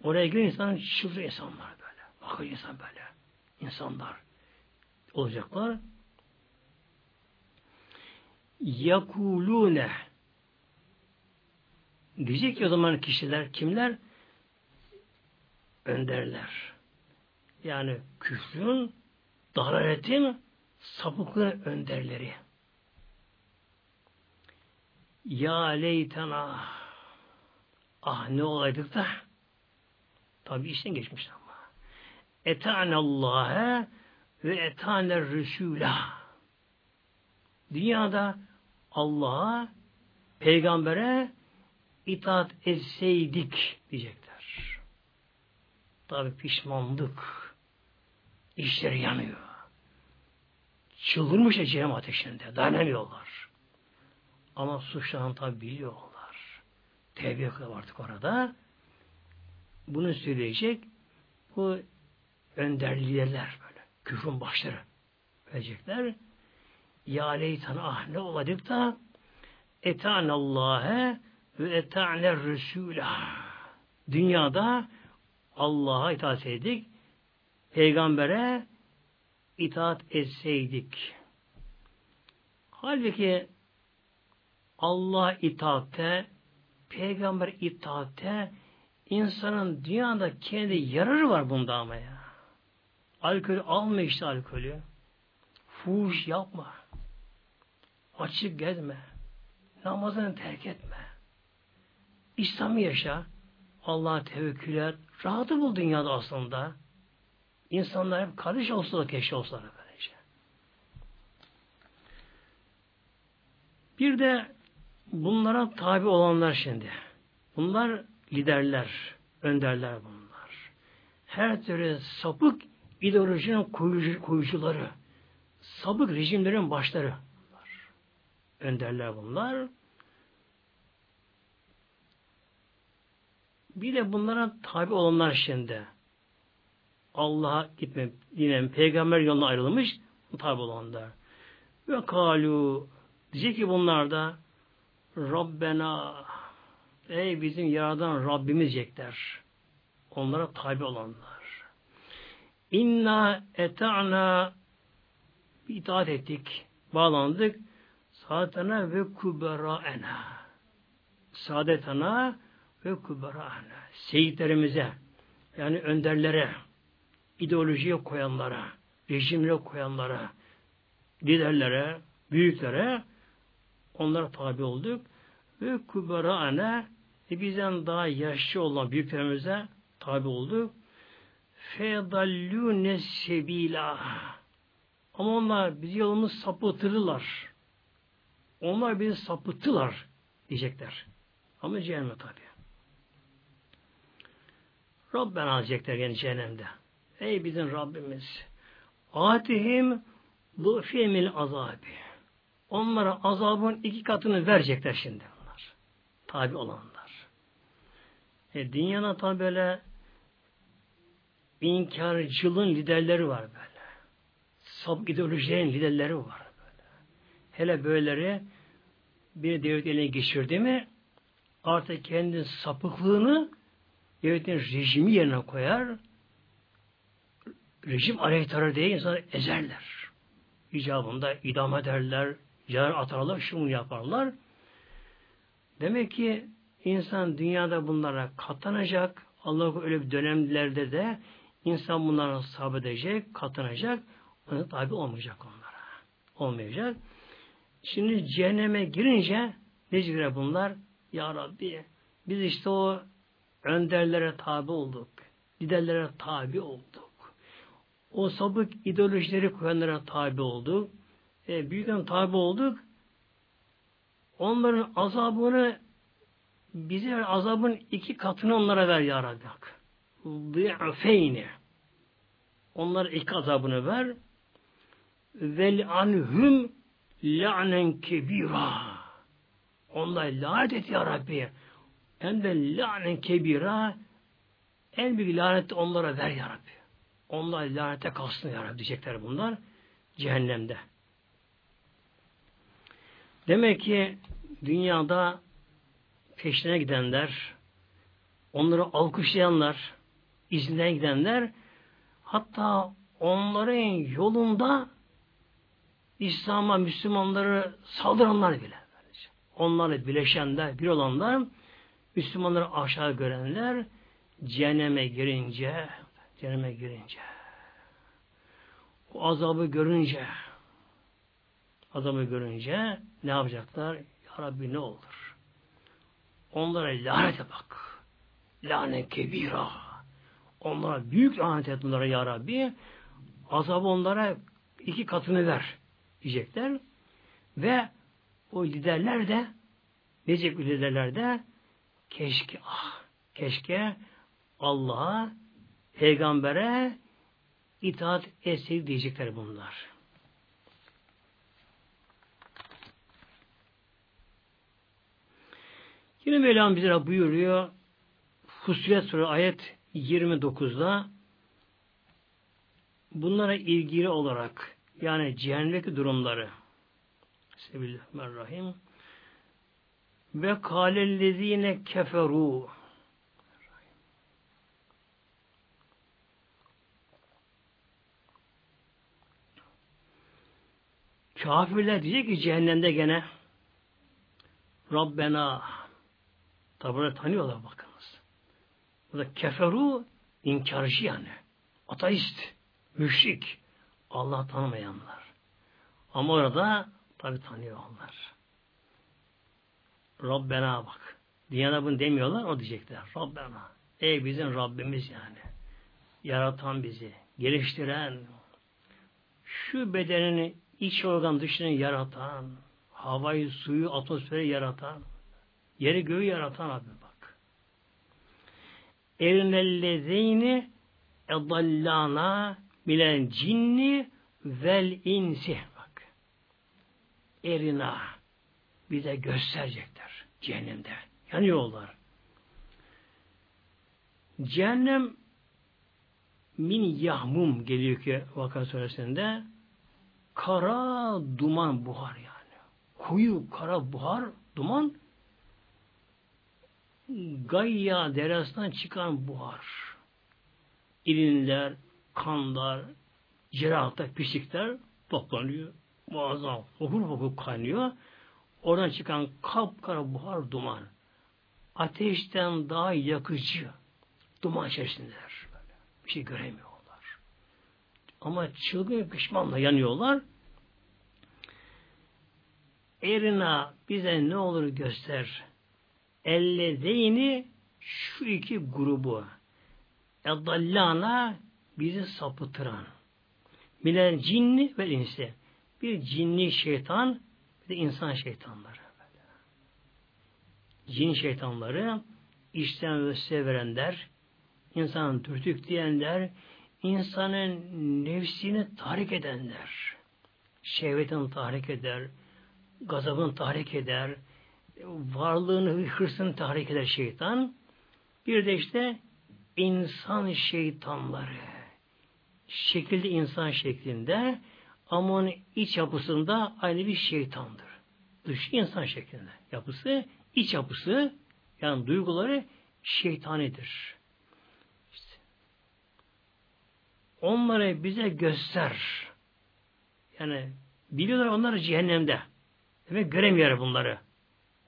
Oraya giren insan çıldırır insanlar böyle. Bakır insan böyle. İnsanlar olacaklar. Yakulune Diyecek ki o zaman kişiler kimler? Önderler. Yani küfrün dalaletin sapıklığın önderleri. Ya leytena ah ne olaydık da tabi işten geçmiş ama etane Allah'a ve etane Resul'a dünyada Allah'a peygambere itaat etseydik diyecekler. Tabi pişmanlık işleri yanıyor. Çıldırmış ya cehennem ateşinde. Dayanamıyorlar. Ama suçlarını tabi biliyorlar. Tevbe yapıyor artık orada. Bunu söyleyecek bu önder böyle. Küfrün başları verecekler. Ya leytan ah ne oladık da etan Allah'a ve eta'ne Resul'a. Dünyada Allah'a itaat ettik. Peygambere itaat etseydik. Halbuki Allah itaatte, peygamber itaatte insanın dünyada kendi yararı var bunda ama ya. Alkol alma işte alkolü. Fuhuş yapma. Açık gezme. Namazını terk etme. İslam'ı yaşa. Allah'a tevekkül et. Rahatı bul dünyada aslında. İnsanlar hep kardeş olsa da keşke olsalar böylece. Bir de bunlara tabi olanlar şimdi. Bunlar liderler, önderler bunlar. Her türlü sapık ideolojinin koyucu, koyucuları, sapık rejimlerin başları bunlar. Önderler bunlar. Bir de bunlara tabi olanlar şimdi. Allah'a gitme, yine peygamber yoluna ayrılmış tabi olanlar. Ve kalu diyecek ki bunlar da Rabbena ey bizim yaradan Rabbimiz diyecekler. Onlara tabi olanlar. İnna eta'na itaat ettik, bağlandık. Saadetana ve kubera'ena. Saadetana ve kubera'ena. Seyitlerimize, yani önderlere, ideolojiye koyanlara, rejimle koyanlara, liderlere, büyüklere onlara tabi olduk. Ve kubera'ene e bizden daha yaşlı olan büyüklerimize tabi olduk. Fedallûne sebîlâ. Ama onlar bizi yolumuz sapıtırlar. Onlar bizi sapıttılar diyecekler. Ama cehenneme tabi. Rabbena diyecekler yani cehennemde. Ey bizim Rabbimiz. Atihim bu fiyemil azabı. Onlara azabın iki katını verecekler şimdi onlar. Tabi olanlar. E, dünyada tabi böyle inkarcılığın liderleri var böyle. Sab ideolojilerin liderleri var böyle. Hele böyleleri bir devlet eline geçirdi mi artık kendi sapıklığını devletin rejimi yerine koyar rejim aleyhtarı diye insanı ezerler. İcabında idam ederler, yer atarlar, şunu yaparlar. Demek ki insan dünyada bunlara katlanacak. Allah öyle bir dönemlerde de insan bunlara sabredecek, katlanacak. Ona tabi olmayacak onlara. Olmayacak. Şimdi cehenneme girince ne bunlar? Ya Rabbi biz işte o önderlere tabi olduk. Liderlere tabi olduk o sabık ideolojileri koyanlara tabi olduk. E, büyükten tabi olduk. Onların azabını bize azabın iki katını onlara ver ya Rabbi. Di'feyni. Onlara iki azabını ver. Vel anhum la'nen kebira. Onlar lanet et ya Rabbi. Hem de la'nen kebira en büyük lanet onlara ver ya Rabbi. Onlar lanete kalsın ya Rabbi diyecekler bunlar cehennemde. Demek ki dünyada peşine gidenler, onları alkışlayanlar, izinden gidenler, hatta onların yolunda İslam'a, Müslümanları saldıranlar bile. Onlarla bileşenler, bir olanlar, Müslümanları aşağı görenler, cehenneme girince Cehenneme girince. o azabı görünce azabı görünce ne yapacaklar? Ya Rabbi ne olur? Onlara lanete bak. Lanet kebira. Onlara büyük lanet et bunlara ya Rabbi. Azabı onlara iki katını ver diyecekler. Ve o liderler de Necip liderler de keşke ah keşke Allah'a peygambere itaat etseydik diyecekler bunlar. Yine Mevlam bize buyuruyor Fussilet Suresi ayet 29'da bunlara ilgili olarak yani cehennemdeki durumları Bismillahirrahmanirrahim ve kâlellezîne keferû. Kafirler diyecek ki cehennemde gene Rabbena tabi tanıyorlar bakınız. Bu da keferu inkarcı yani. Ateist, müşrik, Allah tanımayanlar. Ama orada tabi tanıyor onlar. Rabbena bak. Dünyada bunu demiyorlar, o diyecekler. Rabbena. Ey bizim Rabbimiz yani. Yaratan bizi, geliştiren, şu bedenini iç organ dışını yaratan, havayı, suyu, atmosferi yaratan, yeri göğü yaratan abi bak. Erinellezeyni edallana milen cinni vel insi bak. Erina bize gösterecekler cehennemde. Yanıyorlar. Cehennem min yahmum geliyor ki Vaka suresinde kara duman buhar yani. Kuyu kara buhar duman Gayya deresinden çıkan buhar. İlinler, kanlar, cerrahta pislikler toplanıyor. Muazzam fokur fokur kaynıyor. Oradan çıkan kapkara buhar duman. Ateşten daha yakıcı duman içerisindeler. Bir şey göremiyorlar. Ama çılgın pişmanla yanıyorlar. Erina bize ne olur göster. Ellezeyni şu iki grubu eddallana bizi sapıtıran. Bilen cinni ve insi. Bir cinni şeytan bir de insan şeytanları. Cin şeytanları işten ve verenler, insanın dürtük diyenler, insanın nefsini tahrik edenler, şehvetini tahrik eder, gazabını tahrik eder, varlığını, hırsını tahrik eder şeytan. Bir de işte insan şeytanları. Şekilde insan şeklinde ama onun iç yapısında aynı bir şeytandır. Dış insan şeklinde yapısı, iç yapısı yani duyguları şeytanidir. İşte. Onları bize göster. Yani biliyorlar onlar cehennemde. Demek göremiyor bunları.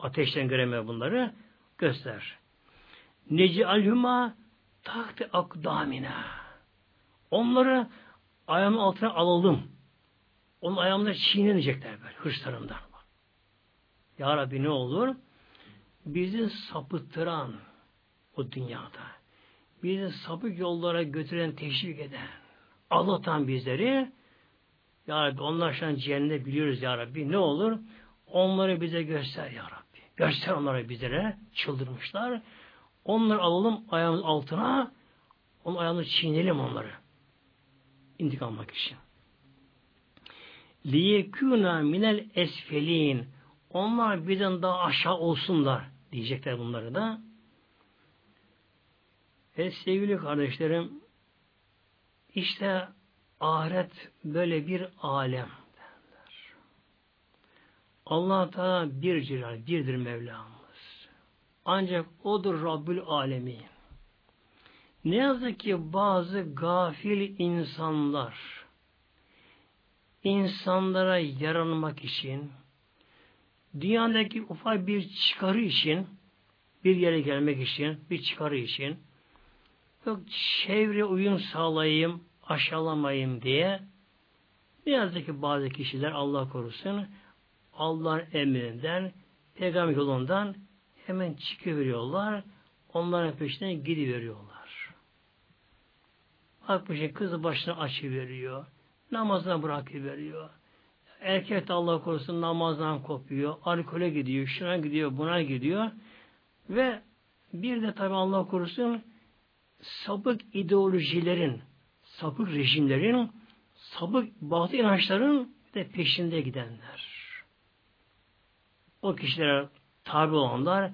Ateşten göremiyor bunları. Göster. Neci alhuma tahti akdamina. Onları ayağının altına alalım. Onun ayağında çiğnenecekler böyle hırslarından. Ya Rabbi ne olur? Bizi sapıttıran o dünyada. Bizi sapık yollara götüren, teşvik eden, ağlatan bizleri Ya Rabbi onlar şu an cehennede biliyoruz Ya Rabbi. Ne olur? Onları bize göster Ya Rabbi. Göster onları bizlere. Çıldırmışlar. Onları alalım ayağımız altına. Onun ayağını çiğnelim onları. İntikam almak için. Liyekûnâ minel esfelin. Onlar bizden daha aşağı olsunlar diyecekler bunları da. Ve sevgili kardeşlerim işte ahiret böyle bir alem. Allah Teala bir cilal, birdir Mevlamız. Ancak O'dur Rabbül Alemin. Ne yazık ki bazı gafil insanlar insanlara yaranmak için dünyadaki ufak bir çıkarı için bir yere gelmek için bir çıkarı için yok çevre uyum sağlayayım aşağılamayayım diye Ne yazık ki bazı kişiler Allah korusun Allah'ın emrinden, peygamber yolundan hemen çıkıveriyorlar. Onların peşine gidiveriyorlar. Bakmışın kızı başına açıveriyor. Namazına bırakıveriyor. Erkek de Allah korusun namazdan kopuyor. Alkole gidiyor, şuna gidiyor, buna gidiyor. Ve bir de tabi Allah korusun sapık ideolojilerin, sapık rejimlerin, sapık batı inançların de peşinde gidenler. O kişilere tabi olanlar,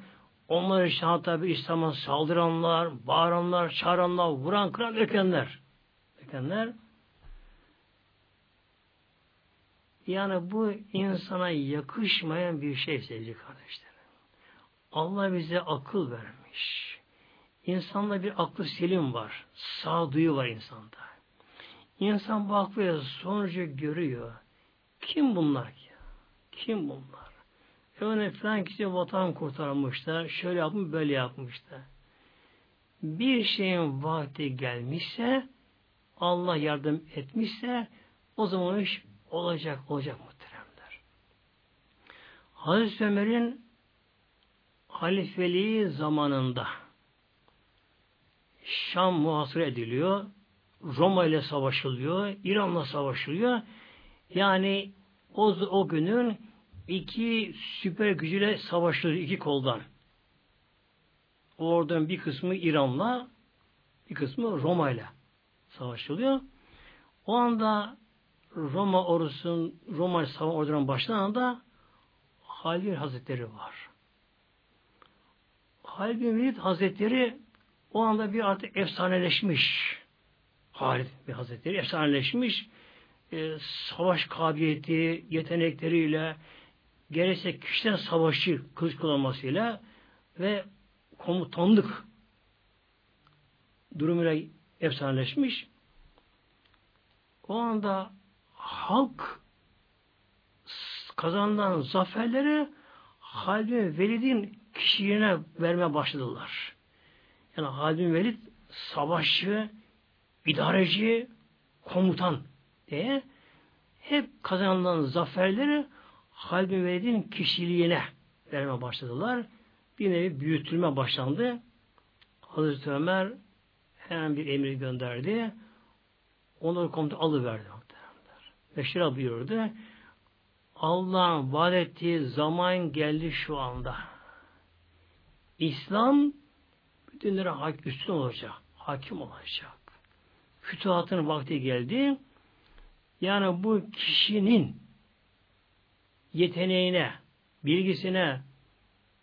onlar işte tabi İslam'a saldıranlar, bağıranlar, çağıranlar, vuran, kıran, ökenler. Ökenler. Yani bu insana yakışmayan bir şey sevgili kardeşlerim. Allah bize akıl vermiş. İnsanda bir aklı selim var. Sağduyu var insanda. İnsan aklı sonucu görüyor. Kim bunlar ki? Kim bunlar? Öyle falan kişi vatan kurtarmışlar. Şöyle yapmış, böyle yapmışlar. Bir şeyin vakti gelmişse Allah yardım etmişse o zaman iş olacak, olacak muhteremler. Hazreti Ömer'in halifeliği zamanında Şam muhasır ediliyor. Roma ile savaşılıyor. İran'la savaşılıyor. Yani o, o günün iki süper gücüyle savaşılıyor iki koldan. Oradan bir kısmı İran'la bir kısmı Roma ile savaşılıyor. O anda Roma ordusunun Roma savaş ordunun başlananda Halil Hazretleri var. Halil bin Velid Hazretleri o anda bir artık efsaneleşmiş. Halid bir Hazretleri efsaneleşmiş. E, savaş kabiliyeti, yetenekleriyle gerekse kişiden savaşı kılıç kullanmasıyla ve komutanlık durumuyla efsaneleşmiş. O anda halk kazanılan zaferleri Halid bin Velid'in kişiliğine vermeye başladılar. Yani Halid bin Velid savaşçı, idareci, komutan diye hep kazanılan zaferleri Halid bin Velid'in kişiliğine vermeye başladılar. Bir nevi büyütülme başlandı. Hazreti Ömer hemen bir emir gönderdi. Onları komuta alıverdi. Ve şöyle buyurdu. Allah'ın vaat ettiği zaman geldi şu anda. İslam bütünlere hak, üstün olacak. Hakim olacak. Fütuhatın vakti geldi. Yani bu kişinin yeteneğine, bilgisine,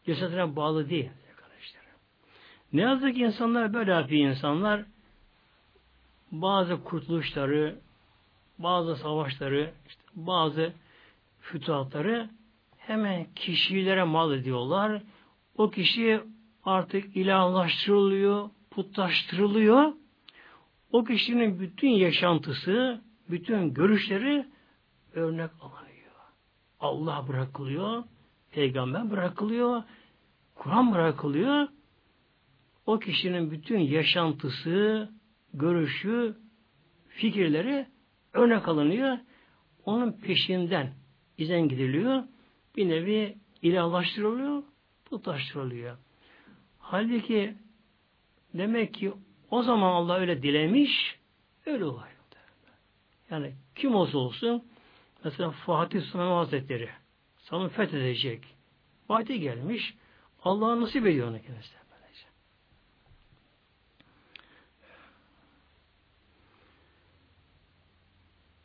cesaretine bağlı değil. Ne yazık ki insanlar böyle yapıyor insanlar. Bazı kurtuluşları, bazı savaşları, işte bazı fütuhatları hemen kişilere mal ediyorlar. O kişi artık ilahlaştırılıyor, putlaştırılıyor. O kişinin bütün yaşantısı, bütün görüşleri örnek alınıyor. Allah bırakılıyor, peygamber bırakılıyor, Kur'an bırakılıyor. O kişinin bütün yaşantısı, görüşü, fikirleri örnek alınıyor. Onun peşinden izlen gidiliyor. Bir nevi ilahlaştırılıyor, putlaştırılıyor. Halbuki demek ki o zaman Allah öyle dilemiş, öyle oluyor. Yani kim olsa olsun mesela Fatih Sultan Hazretleri sana fethedecek. Vakti gelmiş. Allah nasip ediyor ona kendisine.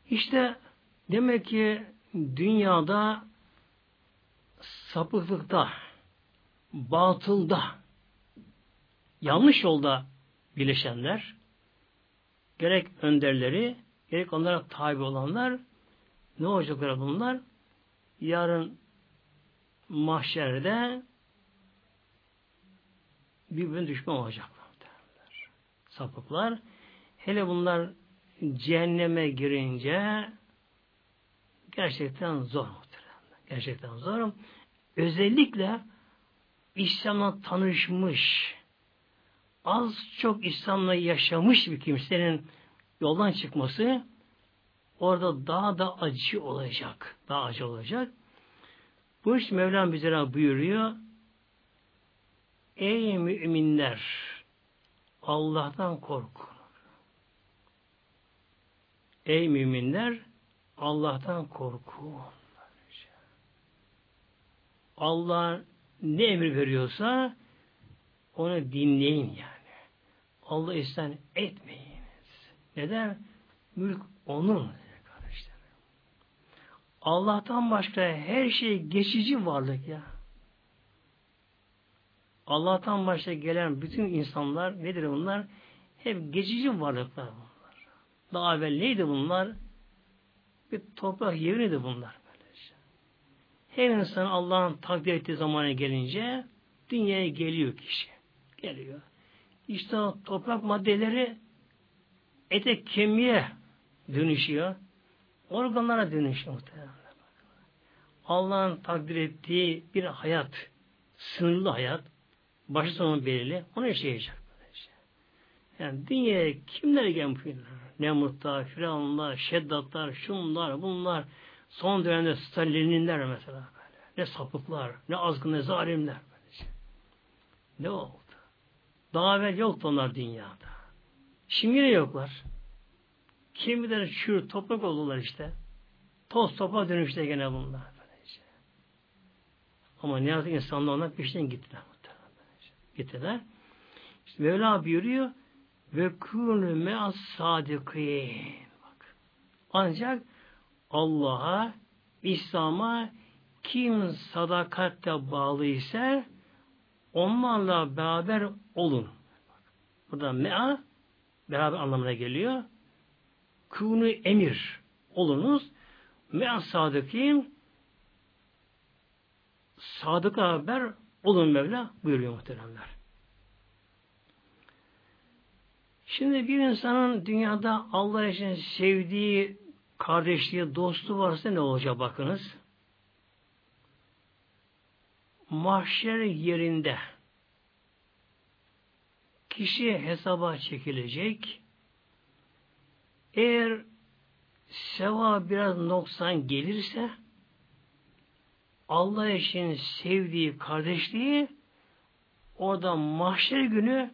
İşte demek ki dünyada sapıklıkta, batılda, yanlış yolda birleşenler, gerek önderleri, gerek onlara tabi olanlar, ne olacaklar bunlar? Yarın mahşerde birbirine düşman olacaklar. Sapıklar. Hele bunlar cehenneme girince gerçekten zor muhtemelen. Gerçekten zor. Özellikle İslam'la tanışmış, az çok İslam'la yaşamış bir kimsenin yoldan çıkması orada daha da acı olacak. Daha acı olacak. Bu iş Mevlam bize buyuruyor. Ey müminler Allah'tan korkun. Ey müminler Allah'tan korkun. Allah ne emir veriyorsa onu dinleyin yani. Allah isyan etmeyiniz. Neden? Mülk onun. Allah'tan başka her şey geçici varlık ya. Allah'tan başka gelen bütün insanlar nedir bunlar? Hep geçici varlıklar bunlar. Daha evvel neydi bunlar? Bir toprak yeriydi bunlar. Böylece. Her insan Allah'ın takdir ettiği zamana gelince dünyaya geliyor kişi. Geliyor. İşte o toprak maddeleri ete kemiğe dönüşüyor. Organlara dönüşüyor muhtemelen. Allah'ın takdir ettiği bir hayat, sınırlı hayat, başı sonu belirli, onu yaşayacak. Yani dünyaya kimler gelmişler? Nemrutlar, Firavunlar, Şeddatlar, şunlar, bunlar, son dönemde Stalinler mesela böyle. Ne sapıklar, ne azgın, ne zalimler. Böylece. Ne oldu? Daha evvel yoktu onlar dünyada. Şimdi yine yoklar. Kimileri çür, toprak oldular işte. Toz toprağa dönüşte gene bunlar. Böylece. Ama ne yazık insanlar ona peşinden gittiler. Gittiler. İşte Mevla buyuruyor ve kûnü me'as sadikin. Bak. Ancak Allah'a, İslam'a kim sadakatle bağlı ise onlarla beraber olun. Burada mea beraber anlamına geliyor. Kûnü emir olunuz. Mea sadıkin sadıkla beraber olun Mevla buyuruyor muhteremler. Şimdi bir insanın dünyada Allah için sevdiği, kardeşliği, dostu varsa ne olacak bakınız? Mahşer yerinde kişi hesaba çekilecek. Eğer seva biraz noksan gelirse Allah için sevdiği kardeşliği orada mahşer günü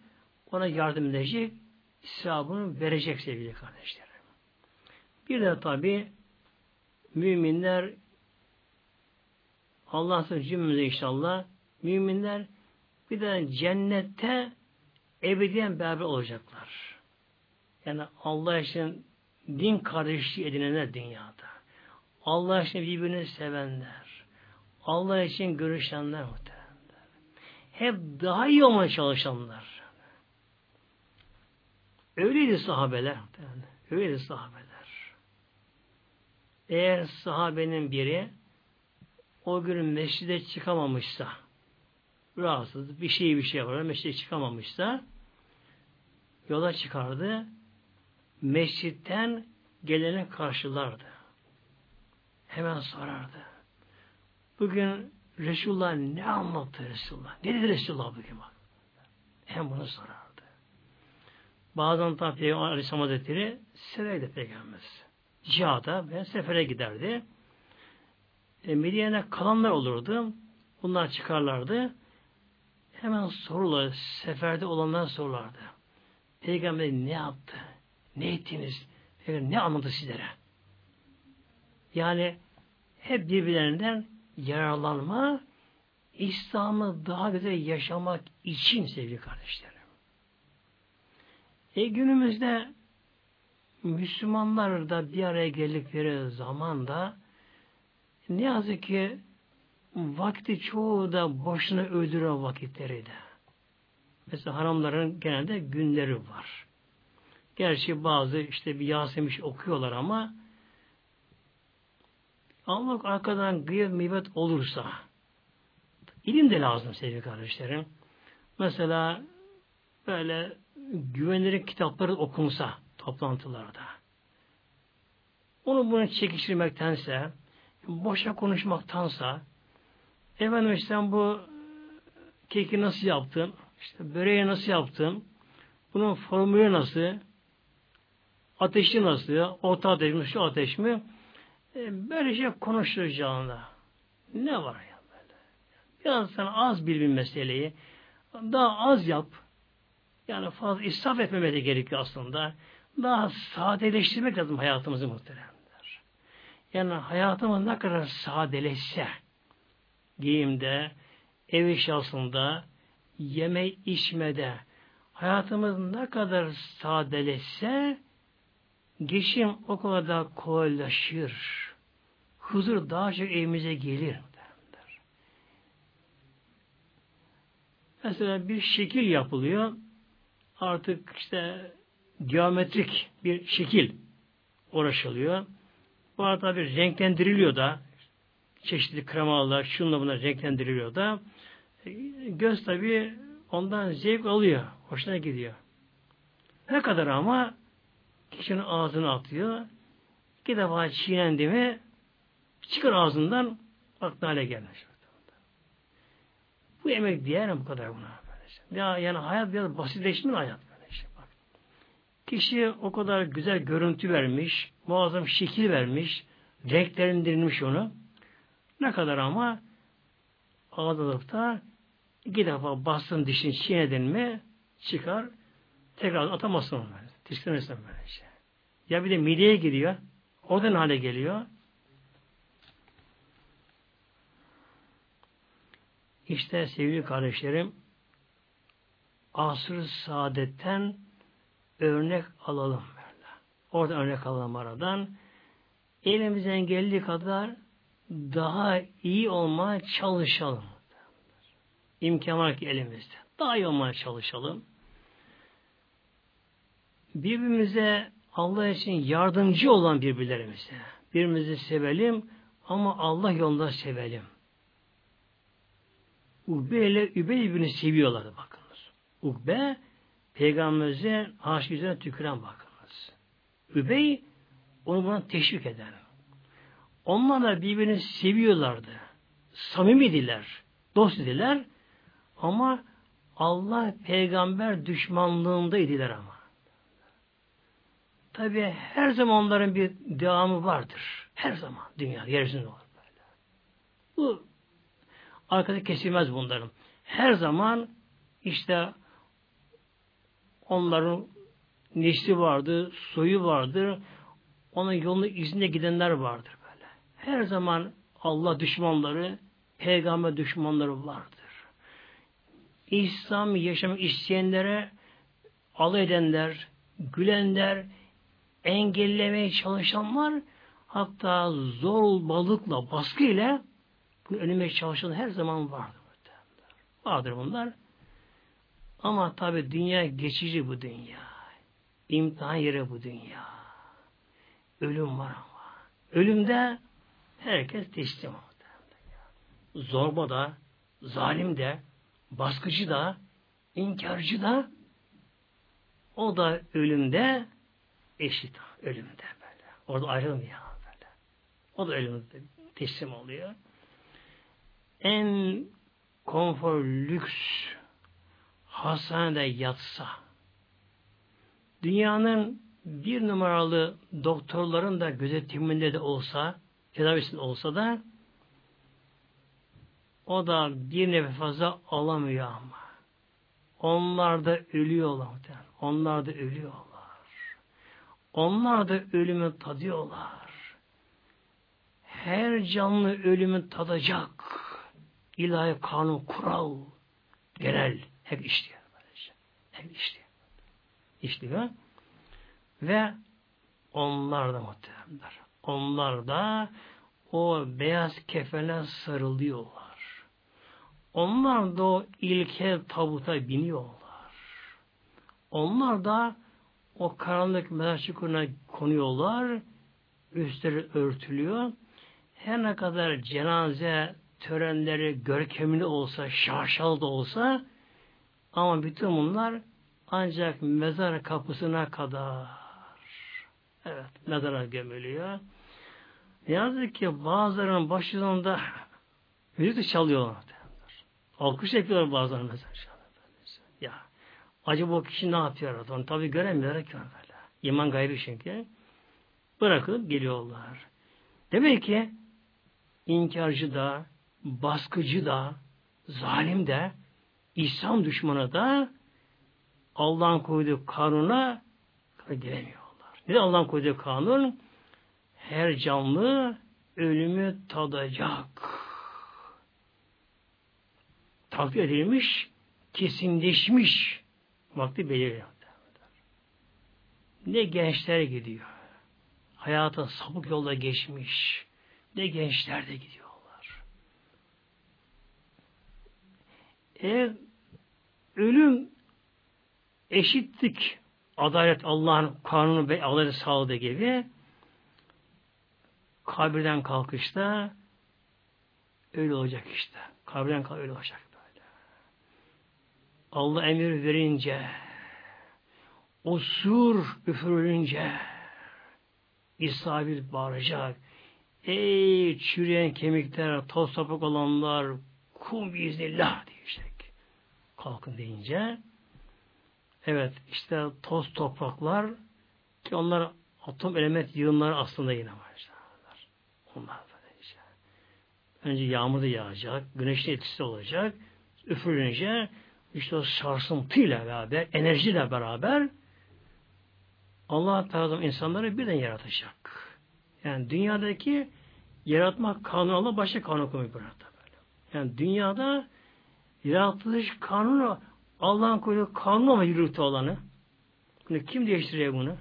ona yardım edecek, sevabını verecek sevgili kardeşlerim. Bir de tabi müminler Allah'ın cümlemize inşallah müminler bir de cennette ebediyen beraber olacaklar. Yani Allah için din kardeşliği edinenler dünyada. Allah için birbirini sevenler. Allah için görüşenler muhtemelen. Hep daha iyi olmaya çalışanlar. Öyleydi sahabeler. Öyleydi sahabeler. Eğer sahabenin biri o gün mescide çıkamamışsa rahatsız bir şey bir şey var mescide çıkamamışsa yola çıkardı mescitten gelene karşılardı. Hemen sorardı. Bugün Resulullah ne anlattı Resulullah? Ne dedi Resulullah bugün bak? Hem bunu sorar. Bazen tabi Peygamber Aleyhisselam Hazretleri severdi Peygamber. Cihada ve sefere giderdi. E, Medine'de kalanlar olurdu. Bunlar çıkarlardı. Hemen sorular, seferde olanlar sorulardı. Peygamber ne yaptı? Ne ettiniz? Ne anlattı sizlere? Yani hep birbirlerinden yararlanma, İslam'ı daha güzel yaşamak için sevgili kardeşler. E günümüzde Müslümanlar da bir araya geldikleri zaman da ne yazık ki vakti çoğu da boşuna öldürüyor vakitleri de. Mesela haramların genelde günleri var. Gerçi bazı işte bir Yasemiş okuyorlar ama Allah arkadan gıyet mibet olursa ilim de lazım sevgili kardeşlerim. Mesela böyle güvenilir kitapları okunsa toplantılarda. Onu bunu çekiştirmektense, boşa konuşmaktansa, efendim sen bu keki nasıl yaptın, işte böreği nasıl yaptın, bunun formülü nasıl, Ateşi nasıl ya? Orta ateş mi? Şu ateş mi? E, böyle şey konuşturacağında. Ne var ya böyle? Biraz sen az bil bir meseleyi. Daha az yap. Yani fazla israf etmemeli gerekiyor aslında. Daha sadeleştirmek lazım hayatımızı muhteremler. Yani hayatımız ne kadar sadeleşse giyimde, ev eşyasında, yeme içmede hayatımız ne kadar sadeleşse geçim o kadar da kolaylaşır. Huzur daha çok evimize gelir. Mesela bir şekil yapılıyor. Artık işte geometrik bir şekil uğraşılıyor. Bu arada tabi renklendiriliyor da çeşitli kremalar, şunla buna renklendiriliyor da göz tabi ondan zevk alıyor. Hoşuna gidiyor. Ne kadar ama kişinin ağzına atıyor. İki defa çiğnendi mi çıkar ağzından aklına hale gelmiş. Bu emek diğer bu kadar buna? Ya yani hayat biraz basitleşti mi hayat böyle işte. Kişi o kadar güzel görüntü vermiş, muazzam şekil vermiş, renklendirilmiş onu. Ne kadar ama ağdalıkta iki defa bastın dişini çiğnedin mi çıkar tekrar atamazsın onu. Tiksinirsin böyle şey. Ya bir de mideye giriyor. O da ne hale geliyor? İşte sevgili kardeşlerim asr saadetten örnek alalım. Böyle. Orada örnek alalım aradan. Elimizden geldiği kadar daha iyi olmaya çalışalım. İmkan var ki elimizde. Daha iyi olmaya çalışalım. Birbirimize Allah için yardımcı olan birbirlerimize. Birbirimizi sevelim ama Allah yolunda sevelim. Ukbe ile Übey birbirini seviyorlardı bakınız. Ukbe peygamberimize aşk üzerine tüküren bakınız. Übey onu buna teşvik eder. Onlar da birbirini seviyorlardı. Samimidiler. Dost idiler. Ama Allah peygamber düşmanlığındaydılar ama. Tabi her zaman onların bir devamı vardır. Her zaman dünya yeryüzünde olur böyle. Bu arkada kesilmez bunların. Her zaman işte onların nesli vardır, soyu vardır, onun yolunu izinde gidenler vardır böyle. Her zaman Allah düşmanları, peygamber düşmanları vardır. İslam yaşam isteyenlere alay edenler, gülenler, engellemeye çalışanlar hatta zor balıkla, baskı ile bunu önüme çalışan her zaman vardır. Vardır bunlar. Ama tabi dünya geçici bu dünya. İmtihan yeri bu dünya. Ölüm var ama. Ölümde herkes teslim oldu. Zorba da, zalim de, baskıcı da, inkarcı da o da ölümde eşit ölümde böyle. Orada ayrılmıyor böyle. O da ölümde teslim oluyor. En konfor lüks hastanede yatsa dünyanın bir numaralı doktorların da gözetiminde de olsa tedavisinde olsa da o da bir nefes fazla alamıyor ama. Onlar da ölüyorlar. Onlar da ölüyorlar. Onlar da ölümü tadıyorlar. Her canlı ölümü tadacak. İlahi kanun, kural, genel hep işliyor. Böylece. Hep işliyor. İşliyor. Ve onlar da muhteremler. Onlar da o beyaz kefene sarılıyorlar. Onlar da o ilkel tabuta biniyorlar. Onlar da o karanlık mezar çukuruna konuyorlar. Üstleri örtülüyor. Her ne kadar cenaze törenleri görkemli olsa, şaşalı da olsa ama bütün bunlar ancak mezar kapısına kadar evet mezara gömülüyor. Ne yazık ki bazılarının başlarında müzik çalıyorlar. Alkış yapıyorlar bazılarının mezar acaba o kişi ne yapıyor orada? Onu tabi göremiyorlar ki böyle. İman gaybi çünkü. Bırakıp geliyorlar. Demek ki inkarcı da, baskıcı da, zalim de, İslam düşmanı da Allah'ın koyduğu kanuna gelemiyorlar. Ne Allah'ın koyduğu kanun? Her canlı ölümü tadacak. Takdir edilmiş, kesinleşmiş vakti belirliyor. Ne gençler gidiyor. Hayata sapık yolda geçmiş. Ne gençler de gidiyorlar. Eğer ölüm eşitlik, adalet Allah'ın kanunu ve adalet sağladığı gibi kabirden kalkışta öyle olacak işte. Kabirden kalk öyle olacak. Allah emir verince o sur üfürülünce İsrail bağıracak. Ey çürüyen kemikler, toz toprak olanlar, kum biiznillah diyecek. Kalkın deyince evet işte toz topraklar ki onlar atom element yığınları aslında yine var. Onlar. Önce yağmur da yağacak, güneşin etkisi olacak, üfürünce işte o sarsıntıyla beraber, enerjiyle beraber Allah Teala insanları birden yaratacak. Yani dünyadaki yaratma kanunu Allah başka kanun koyuyor burada böyle. Yani dünyada yaratılış kanunu Allah'ın koyduğu kanunu ama yürürtü olanı. Bunu kim değiştiriyor bunu?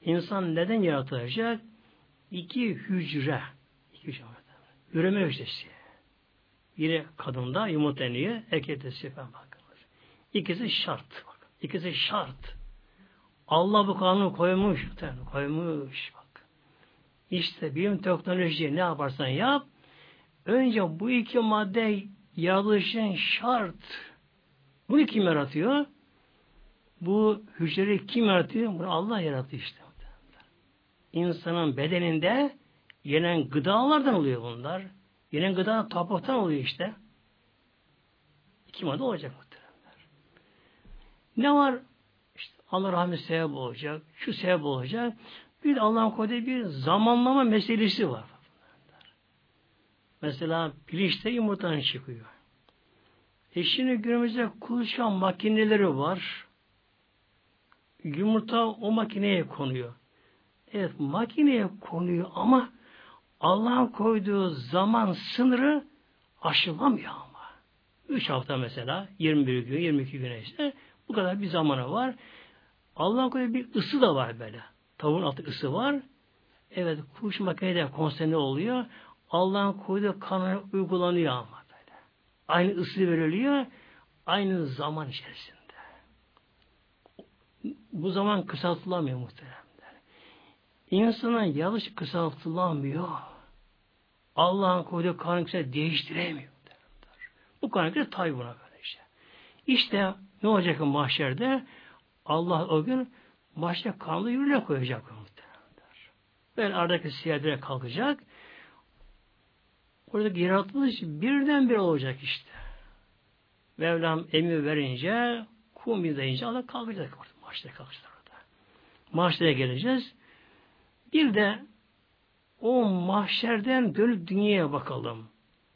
İnsan neden yaratılacak? İki hücre. İki hücre. Üreme hücresi. Biri kadında yumurtlanıyor, erkekte sefer bakılır. İkisi şart. İkisi şart. Allah bu kanunu koymuş. Koymuş bak. İşte bilim teknoloji ne yaparsan yap önce bu iki madde yaratılışın şart. Bunu kim yaratıyor? Bu hücreyi kim yaratıyor? Bunu Allah yaratıyor işte. İnsanın bedeninde yenen gıdalardan oluyor bunlar. Yenen gıda topraktan oluyor işte. İki madde olacak muhteremler. Ne var? İşte Allah rahmet sebep olacak. Şu sebep olacak. Bir Allah'ın koyduğu bir zamanlama meselesi var. Mesela pirinçte yumurtanın çıkıyor. E şimdi günümüzde kullanılan makineleri var. Yumurta o makineye konuyor. Evet makineye konuyor ama Allah'ın koyduğu zaman sınırı aşılamıyor ama. Üç hafta mesela 21 gün 22 gün işte bu kadar bir zamanı var. Allah'ın koyduğu bir ısı da var böyle. Tavuğun altı ısı var. Evet kuş makinede konsantre oluyor. Allah'ın koyduğu kanuna uygulanıyor ama böyle. Aynı ısı veriliyor. Aynı zaman içerisinde. Bu zaman kısaltılamıyor muhteremler. İnsana yanlış kısaltılamıyor. Allah'ın koyduğu kanun değiştiremiyor. Bu kanun tabi buna böyle işte. Ne olacak mahşerde? Allah o gün mahşer kanunu yürüyle koyacak muhtemelenler. Ben aradaki siyadire kalkacak. Orada yaratılış birden bir olacak işte. Mevlam emir verince kum deyince Allah kalkacak orada. Mahşere kalkacak orada. Mahşere geleceğiz. Bir de o mahşerden dönüp dünyaya bakalım.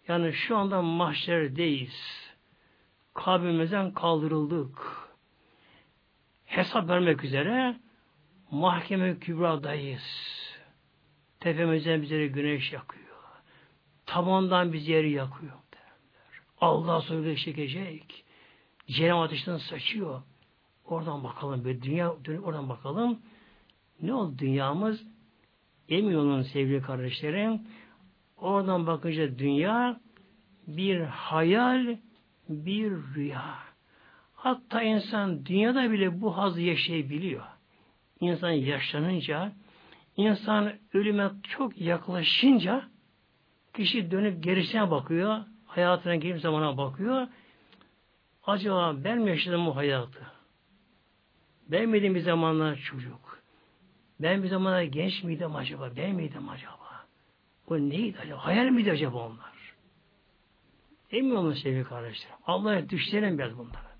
Yani şu anda mahşerdeyiz. Kabrimizden kaldırıldık. Hesap vermek üzere mahkeme kübradayız. Tepemizden bize güneş yakıyor. Tabandan biz yeri yakıyor. Allah sonra çekecek. Cehennem ateşinden saçıyor. Oradan bakalım. Bir dünya dönüp oradan bakalım. Ne oldu dünyamız? Emin olun sevgili kardeşlerim. Oradan bakınca dünya bir hayal, bir rüya. Hatta insan dünyada bile bu hazı yaşayabiliyor. İnsan yaşlanınca, insan ölüme çok yaklaşınca kişi dönüp gerisine bakıyor, hayatına gelip zamana bakıyor. Acaba ben mi yaşadım bu hayatı? Ben miydim bir zamanlar çocuk? Ben bir zamanlar genç miydim acaba? Ben miydim acaba? O neydi acaba? Hayal miydi acaba onlar? Emin olun sevgili kardeşlerim. Allah'a düşlerim biraz bunlara.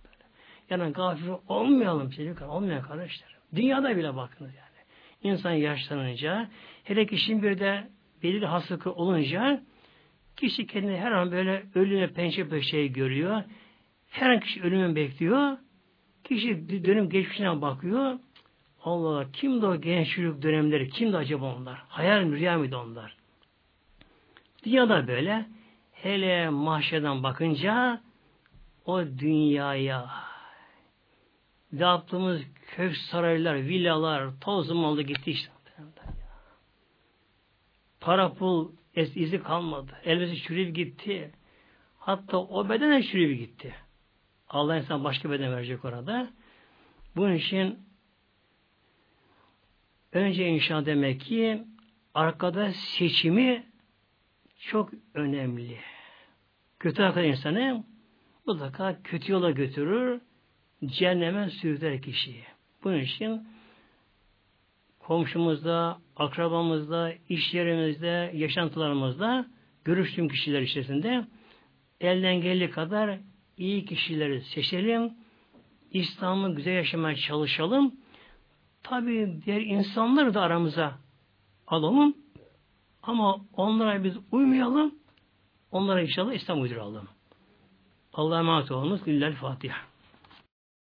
Yani gafil olmayalım sevgili olmayan kardeşler. Dünyada bile bakınız yani. İnsan yaşlanınca, hele kişinin bir de belirli hastalıkı olunca kişi kendini her an böyle ölüme pençe peşeyi görüyor. Her an kişi ölümün bekliyor. Kişi dönüm geçmişine bakıyor. Allah Allah kimdi o gençlik dönemleri? Kimdi acaba onlar? Hayal mi rüya mıydı onlar? Dünyada böyle hele mahşeden bakınca o dünyaya yaptığımız kök saraylar, villalar, toz maldı gitti işte. Para pul izi kalmadı. Elbise çürüyüp gitti. Hatta o bedene çürüyüp gitti. Allah insan başka beden verecek orada. Bunun için önce inşa demek ki arkada seçimi çok önemli. Kötü arkadaş insanı mutlaka kötü yola götürür, cehenneme sürükler kişiyi. Bunun için komşumuzda, akrabamızda, iş yerimizde, yaşantılarımızda görüştüğüm kişiler içerisinde elden geldiği kadar iyi kişileri seçelim. İslam'ı güzel yaşamaya çalışalım. Tabi diğer insanları da aramıza alalım. Ama onlara biz uymayalım. Onlara inşallah İslam uyduralım. Allah'a emanet olunuz. Lillahi Fatiha.